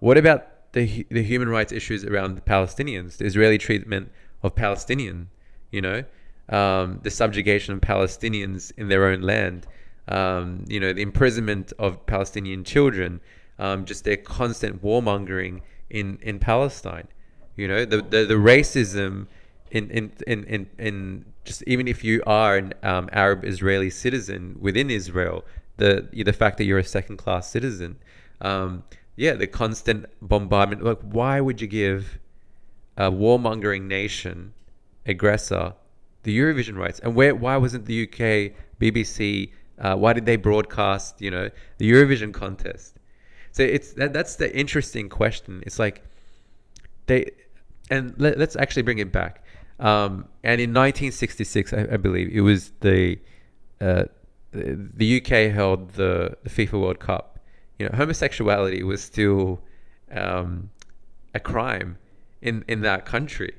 What about the the human rights issues around the Palestinians, the Israeli treatment of Palestinian, you know, um, the subjugation of Palestinians in their own land, um, you know, the imprisonment of Palestinian children, um, just their constant warmongering in in Palestine, you know, the the, the racism in in in in, in just even if you are an um, Arab Israeli citizen within Israel, the the fact that you're a second class citizen, um, yeah, the constant bombardment. Like, why would you give a warmongering nation, aggressor, the Eurovision rights? And where why wasn't the UK BBC? Uh, why did they broadcast? You know, the Eurovision contest. So it's that, that's the interesting question. It's like they, and let, let's actually bring it back um, and in 1966, I, I, believe it was the, uh, the the UK held the, the FIFA World Cup. You know, homosexuality was still um, a crime in in that country.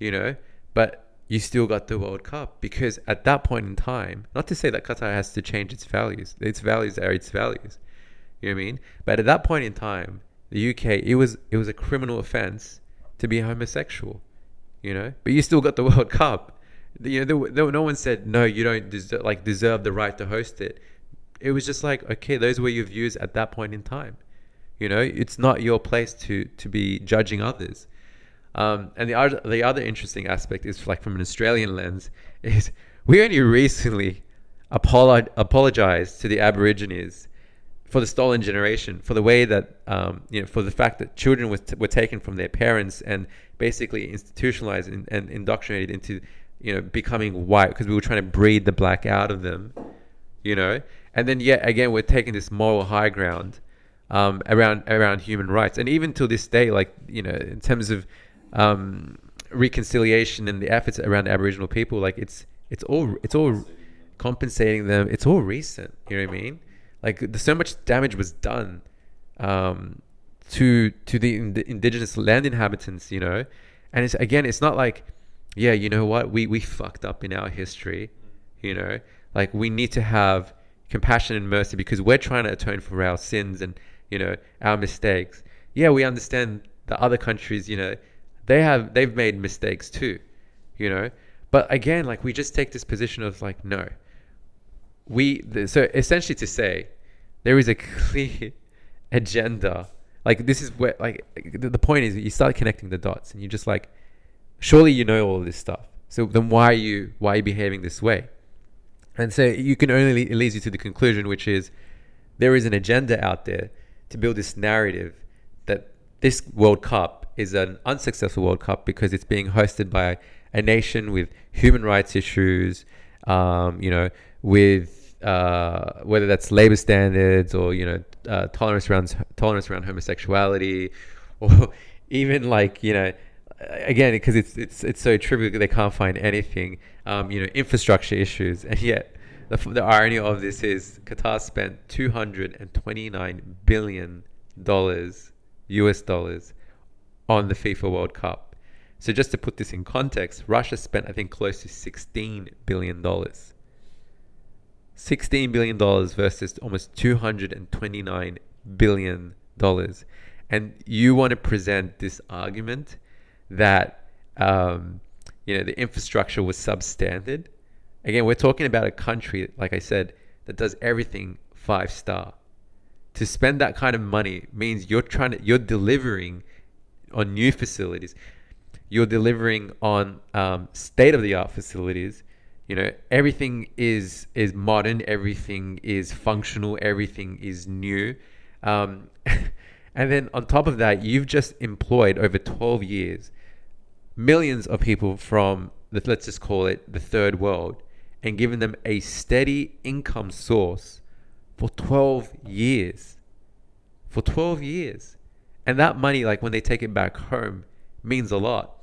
You know, but you still got the World Cup because at that point in time, not to say that Qatar has to change its values. Its values are its values. You know what I mean? But at that point in time, the UK it was it was a criminal offense to be homosexual you know. But you still got the World Cup. You know, there, there, no one said no. You don't deserve, like deserve the right to host it. It was just like okay, those were your views at that point in time. You know, it's not your place to to be judging others. Um, and the other the other interesting aspect is like from an Australian lens is we only recently apolog- apologized to the Aborigines for the stolen generation, for the way that um, you know, for the fact that children were, t- were taken from their parents and basically institutionalized and, and indoctrinated into you know becoming white because we were trying to breed the black out of them, you know, and then yet again we're taking this moral high ground um, around around human rights, and even till this day, like you know, in terms of um, reconciliation and the efforts around Aboriginal people, like it's it's all it's all compensating them. It's all recent. You know what I mean? Like so much damage was done um, to to the, ind- indigenous land inhabitants. You know, and it's again, it's not like, yeah, you know what, we we fucked up in our history. You know, like we need to have compassion and mercy because we're trying to atone for our sins and you know our mistakes. Yeah, we understand the other countries. You know, they have they've made mistakes too. You know, but again, like we just take this position of like, no, we th- so essentially to say there is a clear agenda. Like this is where like the, the point is you start connecting the dots and you're just like, surely you know all this stuff. So then why are you why are you behaving this way? And so you can only it leads you to the conclusion, which is there is an agenda out there to build this narrative that this World Cup is an unsuccessful World Cup because it's being hosted by a nation with human rights issues, um, you know, with uh, whether that's labor standards or you know uh, tolerance around tolerance around homosexuality, or even like you know again because it's it's it's so trivial they can't find anything um, you know infrastructure issues. And yet the, the irony of this is Qatar spent 229 billion dollars US dollars on the FIFA World Cup so just to put this in context Russia spent I think close to 16 billion dollars 16 billion dollars versus almost 229 billion dollars and you want to present this argument that um, you know the infrastructure was substandard. Again, we're talking about a country, like I said, that does everything five star. To spend that kind of money means you're trying to you're delivering on new facilities. You're delivering on um, state of the art facilities. You know everything is is modern. Everything is functional. Everything is new. Um, and then on top of that, you've just employed over 12 years millions of people from the, let's just call it the third world and given them a steady income source for 12 years for 12 years and that money like when they take it back home means a lot.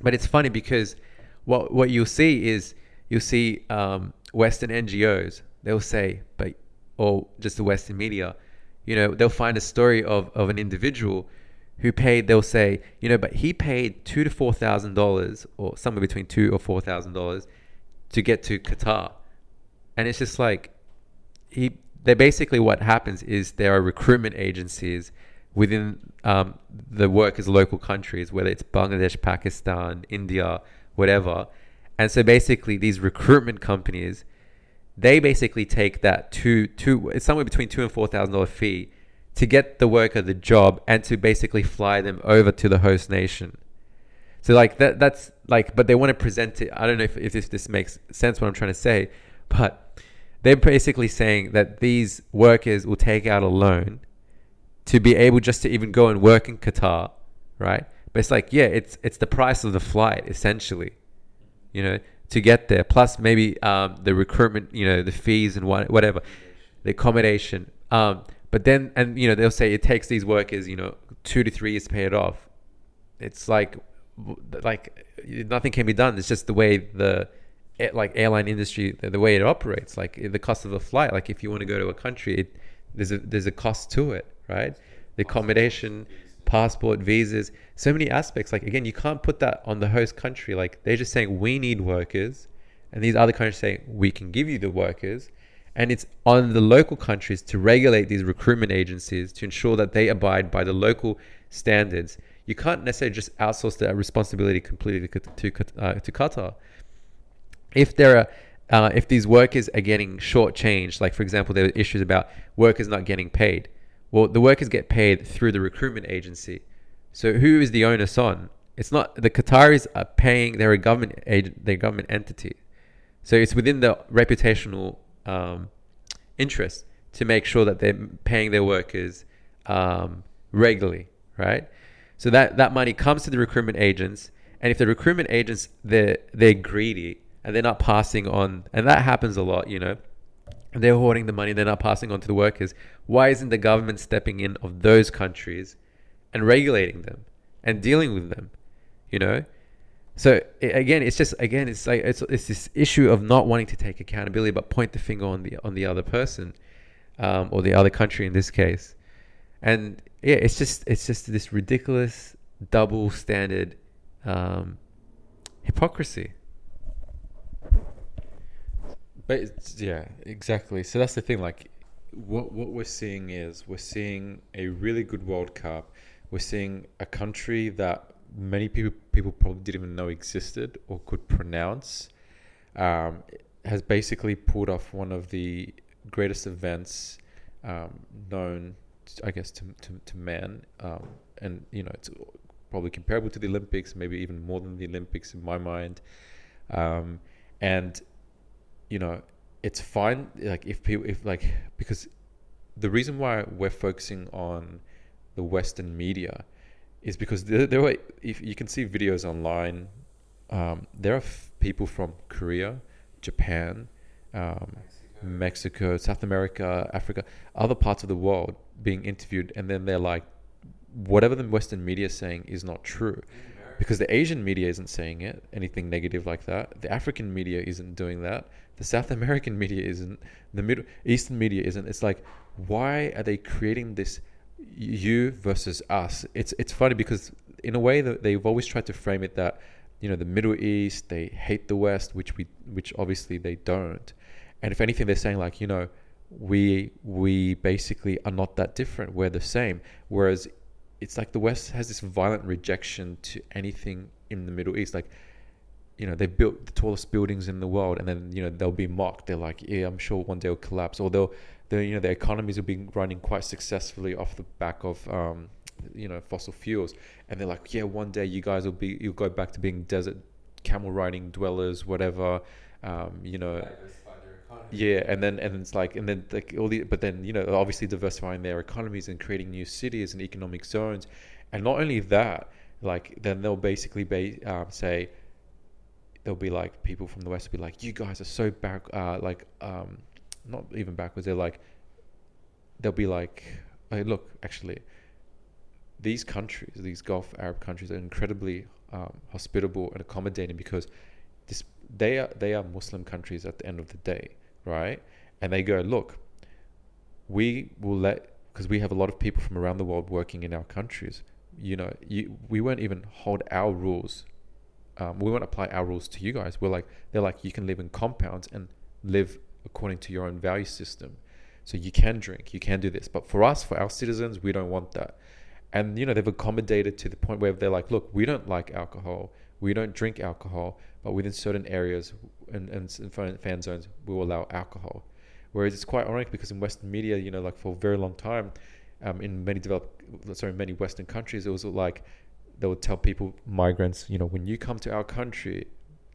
But it's funny because what what you'll see is you'll see um, western ngos they'll say but or just the western media you know they'll find a story of, of an individual who paid they'll say you know but he paid two to four thousand dollars or somewhere between two or four thousand dollars to get to qatar. And it's just like he they basically what happens is there are recruitment agencies within um, the workers local countries whether it's bangladesh pakistan india whatever and so basically these recruitment companies they basically take that two two it's somewhere between two and four thousand dollar fee to get the worker the job and to basically fly them over to the host nation. So like that that's like but they want to present it I don't know if, if this, this makes sense what I'm trying to say, but they're basically saying that these workers will take out a loan to be able just to even go and work in Qatar, right? But it's like, yeah, it's it's the price of the flight essentially, you know, to get there. Plus maybe um, the recruitment, you know, the fees and what, whatever, the accommodation. Um, but then, and you know, they'll say it takes these workers, you know, two to three years to pay it off. It's like, like nothing can be done. It's just the way the like airline industry, the, the way it operates. Like the cost of a flight. Like if you want to go to a country, it, there's a there's a cost to it, right? The accommodation, passport, visas, so many aspects. Like again, you can't put that on the host country. Like they're just saying we need workers, and these other countries say we can give you the workers and it's on the local countries to regulate these recruitment agencies to ensure that they abide by the local standards. You can't necessarily just outsource that responsibility completely to, to, uh, to Qatar. If there are uh, if these workers are getting shortchanged, like for example, there are issues about workers not getting paid. Well, the workers get paid through the recruitment agency. So who is the onus on? It's not the Qataris are paying. They're a government agent. They're a government entity. So it's within the reputational um, interest to make sure that they're paying their workers um, regularly, right? So that that money comes to the recruitment agents, and if the recruitment agents they're they're greedy and they're not passing on, and that happens a lot, you know, they're hoarding the money, they're not passing on to the workers. Why isn't the government stepping in of those countries and regulating them and dealing with them? You know, So again, it's just again, it's like it's it's this issue of not wanting to take accountability, but point the finger on the on the other person, um, or the other country in this case, and yeah, it's just it's just this ridiculous double standard um, hypocrisy. But yeah, exactly. So that's the thing. Like, what what we're seeing is we're seeing a really good World Cup. We're seeing a country that many people people probably didn't even know existed or could pronounce. Um, has basically pulled off one of the greatest events um, known, I guess, to to, to man. Um, and you know, it's probably comparable to the Olympics, maybe even more than the Olympics in my mind. Um, and you know, it's fine. Like if people, if like, because the reason why we're focusing on the Western media is because there, there were, if you can see videos online, um, there are f- people from Korea, Japan, um, Mexico, South America, Africa, other parts of the world being interviewed, and then they're like, whatever the Western media is saying is not true because the Asian media isn't saying it anything negative like that. The African media isn't doing that. The South American media isn't. The Middle Eastern media isn't. It's like, why are they creating this you versus us? It's it's funny because in a way that they've always tried to frame it that you know the Middle East they hate the West, which we which obviously they don't. And if anything, they're saying like you know we we basically are not that different. We're the same. Whereas it's like the West has this violent rejection to anything in the Middle East. Like, you know, they built the tallest buildings in the world, and then you know they'll be mocked. They're like, yeah, I'm sure one day it'll collapse. Or they'll, they you know, their economies will be running quite successfully off the back of, um, you know, fossil fuels, and they're like, yeah, one day you guys will be, you'll go back to being desert camel riding dwellers, whatever. Um, you know, yeah, and then and it's like and then like all the but then you know obviously diversifying their economies and creating new cities and economic zones, and not only that, like then they'll basically be um, say there'll be like people from the west will be like you guys are so back uh, like um, not even backwards they're like they'll be like hey, look actually these countries these Gulf Arab countries are incredibly um, hospitable and accommodating because this they are they are Muslim countries at the end of the day right? And they go, look, we will let because we have a lot of people from around the world working in our countries. You know, you, we won't even hold our rules. Um, we won't apply our rules to you guys. We're like, they're like, you can live in compounds and live according to your own value system. So you can drink, you can do this. But for us, for our citizens, we don't want that. And, you know, they've accommodated to the point where they're like, look, we don't like alcohol. We don't drink alcohol, but within certain areas and, and fan zones, we will allow alcohol. Whereas it's quite ironic because in Western media, you know, like for a very long time, um, in many developed, sorry, many Western countries, it was like they would tell people, migrants, you know, when you come to our country,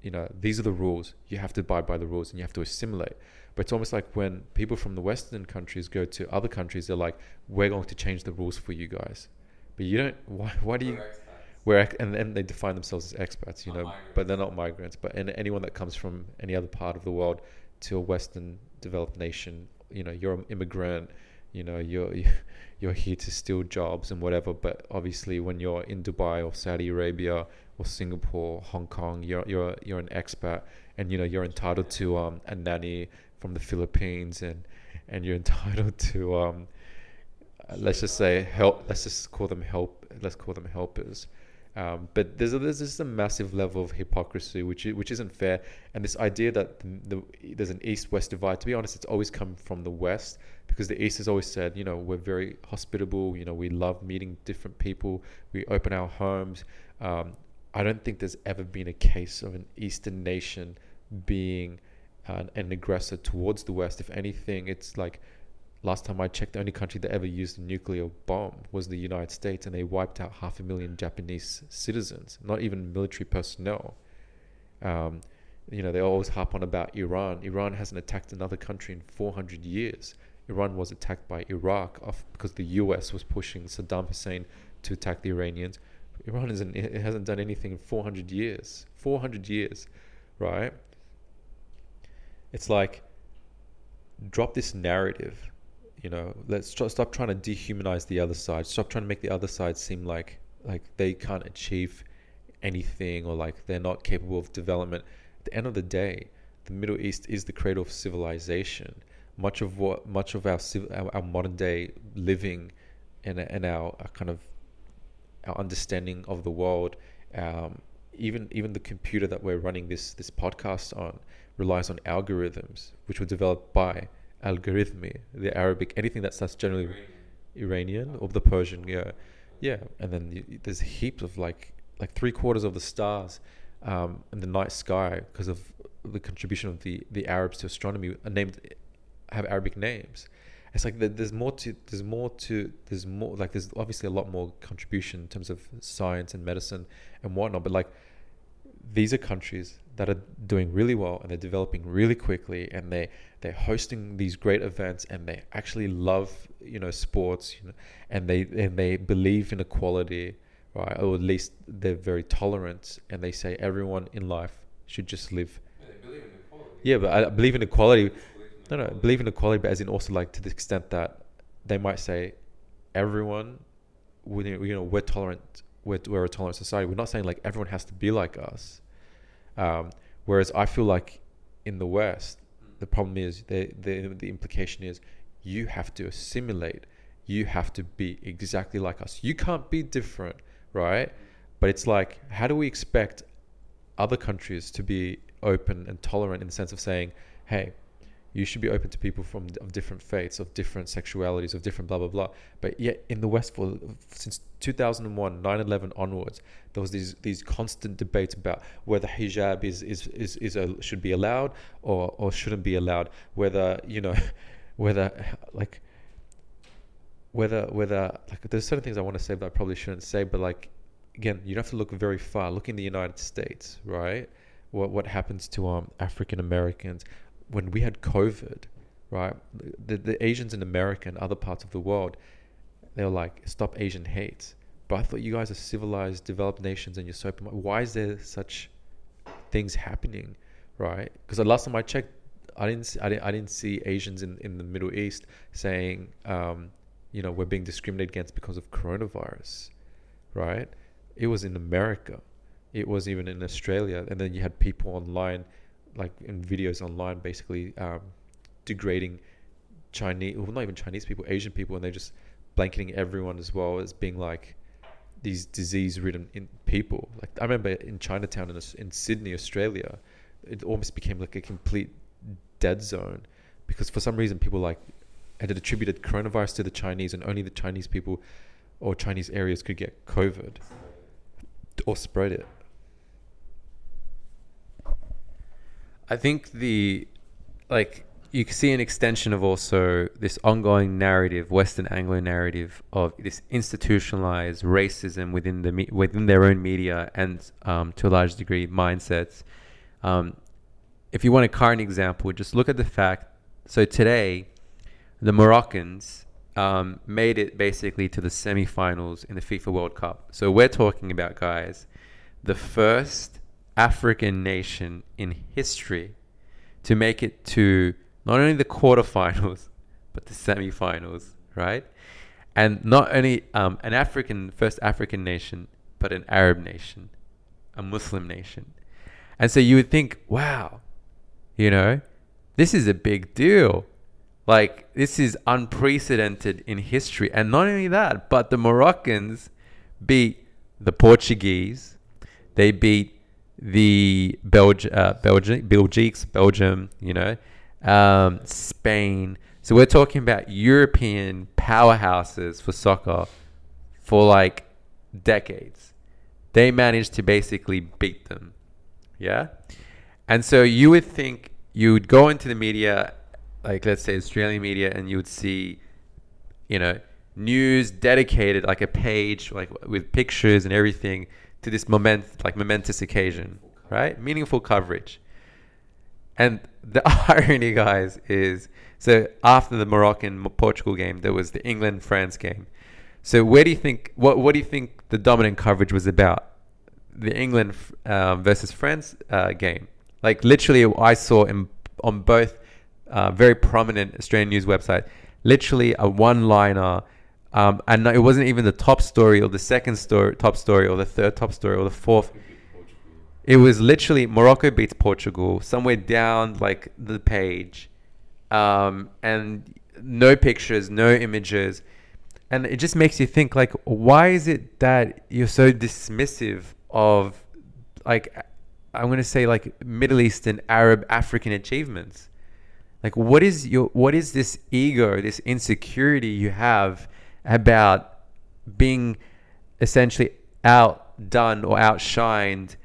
you know, these are the rules. You have to abide by the rules and you have to assimilate. But it's almost like when people from the Western countries go to other countries, they're like, we're going to change the rules for you guys. But you don't, why, why do you, where and then they define themselves as expats, you Not know, but they're not migrants. But and anyone that comes from any other part of the world to a Western developed nation, you know, you're an immigrant, you know, you're you're here to steal jobs and whatever. But obviously, when you're in Dubai or Saudi Arabia or Singapore, Hong Kong, you're you're you're an expat, and you know you're entitled to um, a nanny from the Philippines, and and you're entitled to um, uh, let's just say help. Let's just call them help. Let's call them helpers. Um, but there's a, there's just a massive level of hypocrisy, which which isn't fair. And this idea that the, the, there's an east-west divide. To be honest, it's always come from the west because the east has always said, you know, we're very hospitable. You know, we love meeting different people. We open our homes. Um, I don't think there's ever been a case of an eastern nation being an, an aggressor towards the west. If anything, it's like last time I checked, the only country that ever used a nuclear bomb was the United States, and they wiped out half a million Japanese citizens, not even military personnel. Um, you know, they always harp on about Iran. Iran hasn't attacked another country in 400 years. Iran was attacked by Iraq off because the US was pushing Saddam Hussein to attack the Iranians. Iran isn't, it hasn't done anything in 400 years. 400 years, right? It's like, drop this narrative you know let's try, stop trying to dehumanize the other side stop trying to make the other side seem like like they can't achieve anything or like they're not capable of development. At the end of the day, the Middle East is the cradle of civilization. Much of what much of our our, our modern day living and and our, our, kind of our understanding of the world, um, even even the computer that we're running this this podcast on relies on algorithms, which were developed by Al-Khwarizmi, the Arabic, anything that starts generally Iranian or the Persian, yeah, yeah, and then you, there's heaps of like like three quarters of the stars um, in the night sky because of the contribution of the the Arabs to astronomy are named have Arabic names. It's like there's more to there's more to there's more like there's obviously a lot more contribution in terms of science and medicine and whatnot, but like these are countries that are doing really well and they're developing really quickly and they they're hosting these great events and they actually love you know sports you know and they and they believe in equality right? Or at least they're very tolerant and they say everyone in life should just live. Yeah but i believe in equality. No no believe in equality but as in also like to the extent that they might say everyone we, you know we're tolerant we're, we're a tolerant society. We're not saying like everyone has to be like us um, whereas I feel like in the West, the problem is the, the the implication is you have to assimilate. You have to be exactly like us. You can't be different, right? But it's like, how do we expect other countries to be open and tolerant in the sense of saying, hey, you should be open to people from of different faiths, of different sexualities, of different blah blah blah. But yet in the West, for since 2001, 9/11 onwards, there was these these constant debates about whether hijab is is is, is a, should be allowed or or shouldn't be allowed. Whether you know, whether like whether whether like there's certain things I want to say that I probably shouldn't say. But like again, you don't have to look very far. Look in the United States, right? What what happens to um African Americans? When we had COVID, right, the, the Asians in America and other parts of the world, they were like, stop Asian hate. But I thought you guys are civilized, developed nations and you're so. Why is there such things happening, right? Because the last time I checked, I didn't, see, I didn't, I didn't see Asians in, in the Middle East saying, um, you know, we're being discriminated against because of coronavirus, right? It was in America. It was even in Australia. And then you had people online like in videos online, basically um, degrading Chinese, well, not even Chinese people, Asian people, and they're just blanketing everyone as well as being like these disease-ridden people. Like I remember in Chinatown in, in Sydney, Australia, it almost became like a complete dead zone because for some reason people like had attributed coronavirus to the Chinese, and only the Chinese people or Chinese areas could get COVID or spread it. I think the like you see an extension of also this ongoing narrative, Western Anglo narrative of this institutionalized racism within the within their own media and um, to a large degree mindsets. Um, if you want a current example, just look at the fact. So today, the Moroccans um, made it basically to the semifinals in the FIFA World Cup. So we're talking about guys, the first African nation in history to make it to not only the quarterfinals but the semifinals, right? And not only um, an African, first African nation, but an Arab nation, a Muslim nation. And so you would think, wow, you know, this is a big deal. Like, this is unprecedented in history. And not only that, but the Moroccans beat the Portuguese, they beat the Belg- uh, Belgium, Belgiques, Belgium, you know, um, Spain. So we're talking about European powerhouses for soccer for like decades. They managed to basically beat them. Yeah. And so you would think you would go into the media, like let's say Australian media, and you would see, you know, news dedicated, like a page, like with pictures and everything to this moment, like momentous occasion, right? Meaningful coverage. And the irony, guys, is so after the Moroccan Portugal game, there was the England France game. So where do you think what what do you think the dominant coverage was about? The England um, versus France uh, game. Like literally, I saw in, on both uh, very prominent Australian news website, literally a one-liner um, and it wasn't even the top story or the second story, top story or the third top story or the fourth. it was literally Morocco beats Portugal somewhere down like the page, um, and no pictures, no images, and it just makes you think like, why is it that you're so dismissive of like I'm gonna say like Middle Eastern, Arab, African achievements? Like, what is your what is this ego, this insecurity you have about being essentially outdone or outshined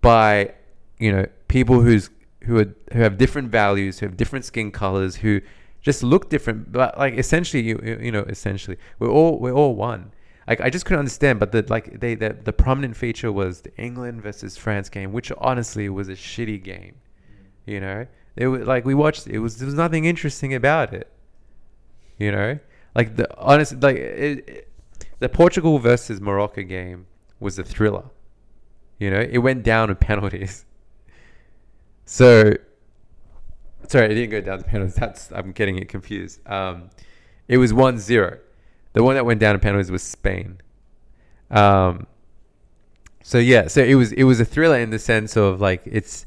by you know people who's who are who have different values, who have different skin colors, who just look different, but like essentially you you know essentially we're all we're all one. Like I just couldn't understand, but the like they the, the prominent feature was the England versus France game, which honestly was a shitty game. You know, it was like we watched it was there was nothing interesting about it. You know, like the honestly, like it, it, the Portugal versus Morocco game was a thriller. You know, it went down to penalties. So, sorry, it didn't go down to penalties. That's I'm getting it confused. Um, it was 1-0. The one that went down to penalties was Spain. Um, so yeah, so it was it was a thriller in the sense of like it's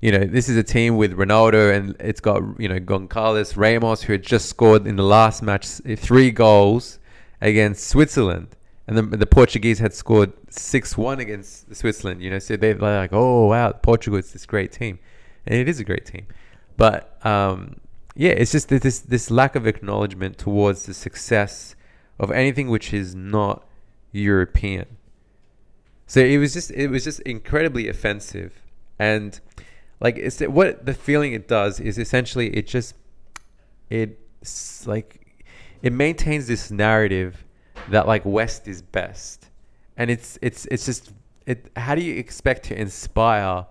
you know this is a team with Ronaldo and it's got you know Goncalves Ramos who had just scored in the last match three goals against Switzerland and the, the Portuguese had scored six one against Switzerland. You know, so they're like, oh wow, Portugal is this great team, and it is a great team. But um, yeah, it's just this this lack of acknowledgement towards the success of anything which is not European. So it was just it was just incredibly offensive, and like it's what the feeling it does is essentially it just it's like it maintains this narrative that like West is best, and it's it's it's just it. How do you expect to inspire,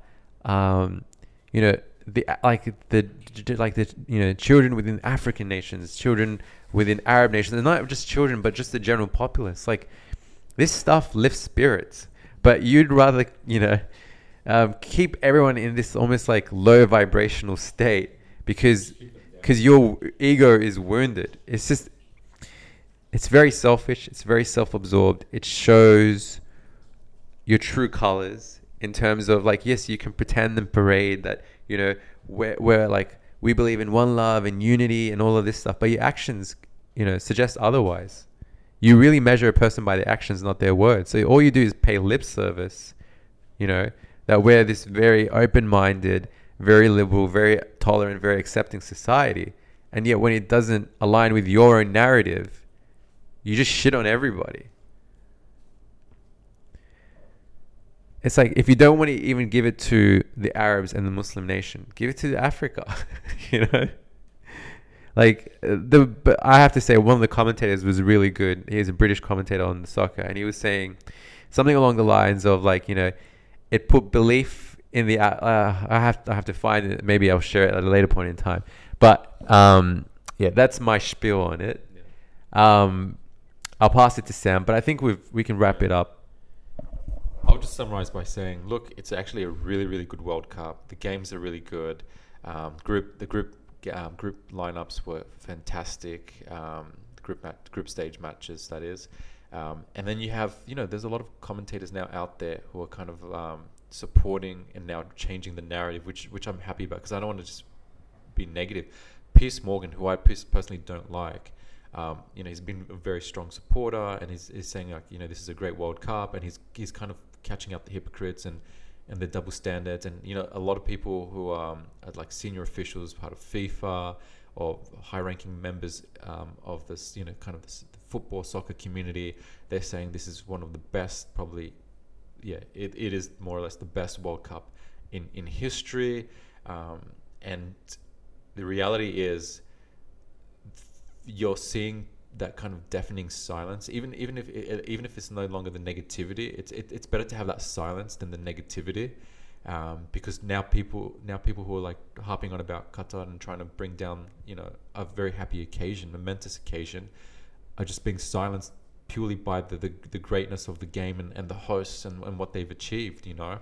um, you know, the like the like the you know children within African nations, children within Arab nations, and not just children, but just the general populace. Like this stuff lifts spirits, but you'd rather you know um, keep everyone in this almost like low vibrational state because because your ego is wounded. It's just it's very selfish. It's very self-absorbed. It shows your true colors in terms of like yes, you can pretend and parade that you know we're, we're like we believe in one love and unity and all of this stuff, but your actions you know suggest otherwise. You really measure a person by their actions, not their words. So all you do is pay lip service. You know that we're this very open-minded, very liberal, very tolerant, very accepting society, and yet when it doesn't align with your own narrative you just shit on everybody. It's like if you don't want to even give it to the Arabs and the Muslim nation, give it to Africa. you know, like the. But I have to say, one of the commentators was really good. He's a British commentator on the soccer, and he was saying something along the lines of like, you know, it put belief in the. Uh, I have I have to find it. Maybe I'll share it at a later point in time. But um, yeah, that's my spiel on it. Um, I'll pass it to Sam, but I think we we can wrap it up. I'll just summarize by saying, look, it's actually a really really good World Cup. The games are really good. Um, group the group um, group lineups were fantastic. Um, group mat- group stage matches that is, um, and then you have you know there's a lot of commentators now out there who are kind of um, supporting and now changing the narrative, which which I'm happy about because I don't want to just be negative. Piers Morgan, who I personally don't like, um, you know, he's been a very strong supporter, and he's, he's saying like, you know, this is a great World Cup, and he's he's kind of catching up the hypocrites and and the double standards, and you know, a lot of people who um, are like senior officials, part of FIFA, or high-ranking members um, of this, you know, kind of this football soccer community, they're saying this is one of the best, probably, yeah, it, it is more or less the best World Cup in in history, um, and the reality is you're seeing that kind of deafening silence. Even even if even if it's no longer the negativity it's it, it's better to have that silence than the negativity. Um, because now people now people who are like harping on about Qatar and trying to bring down you know a very happy occasion momentous occasion are just being silenced purely by the, the, the greatness of the game and, and the hosts and, and what they've achieved you know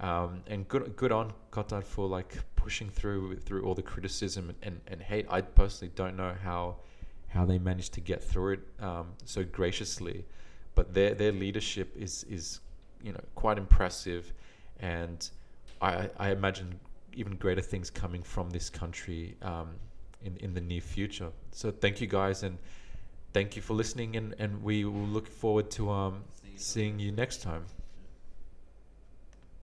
um, and good good on Qatar for like pushing through through all the criticism and, and hate I personally don't know how how they managed to get through it um, so graciously. But their their leadership is is you know quite impressive, and I, I imagine even greater things coming from this country um, in in the near future. So thank you guys, and thank you for listening, and and we will look forward to um, seeing you next time.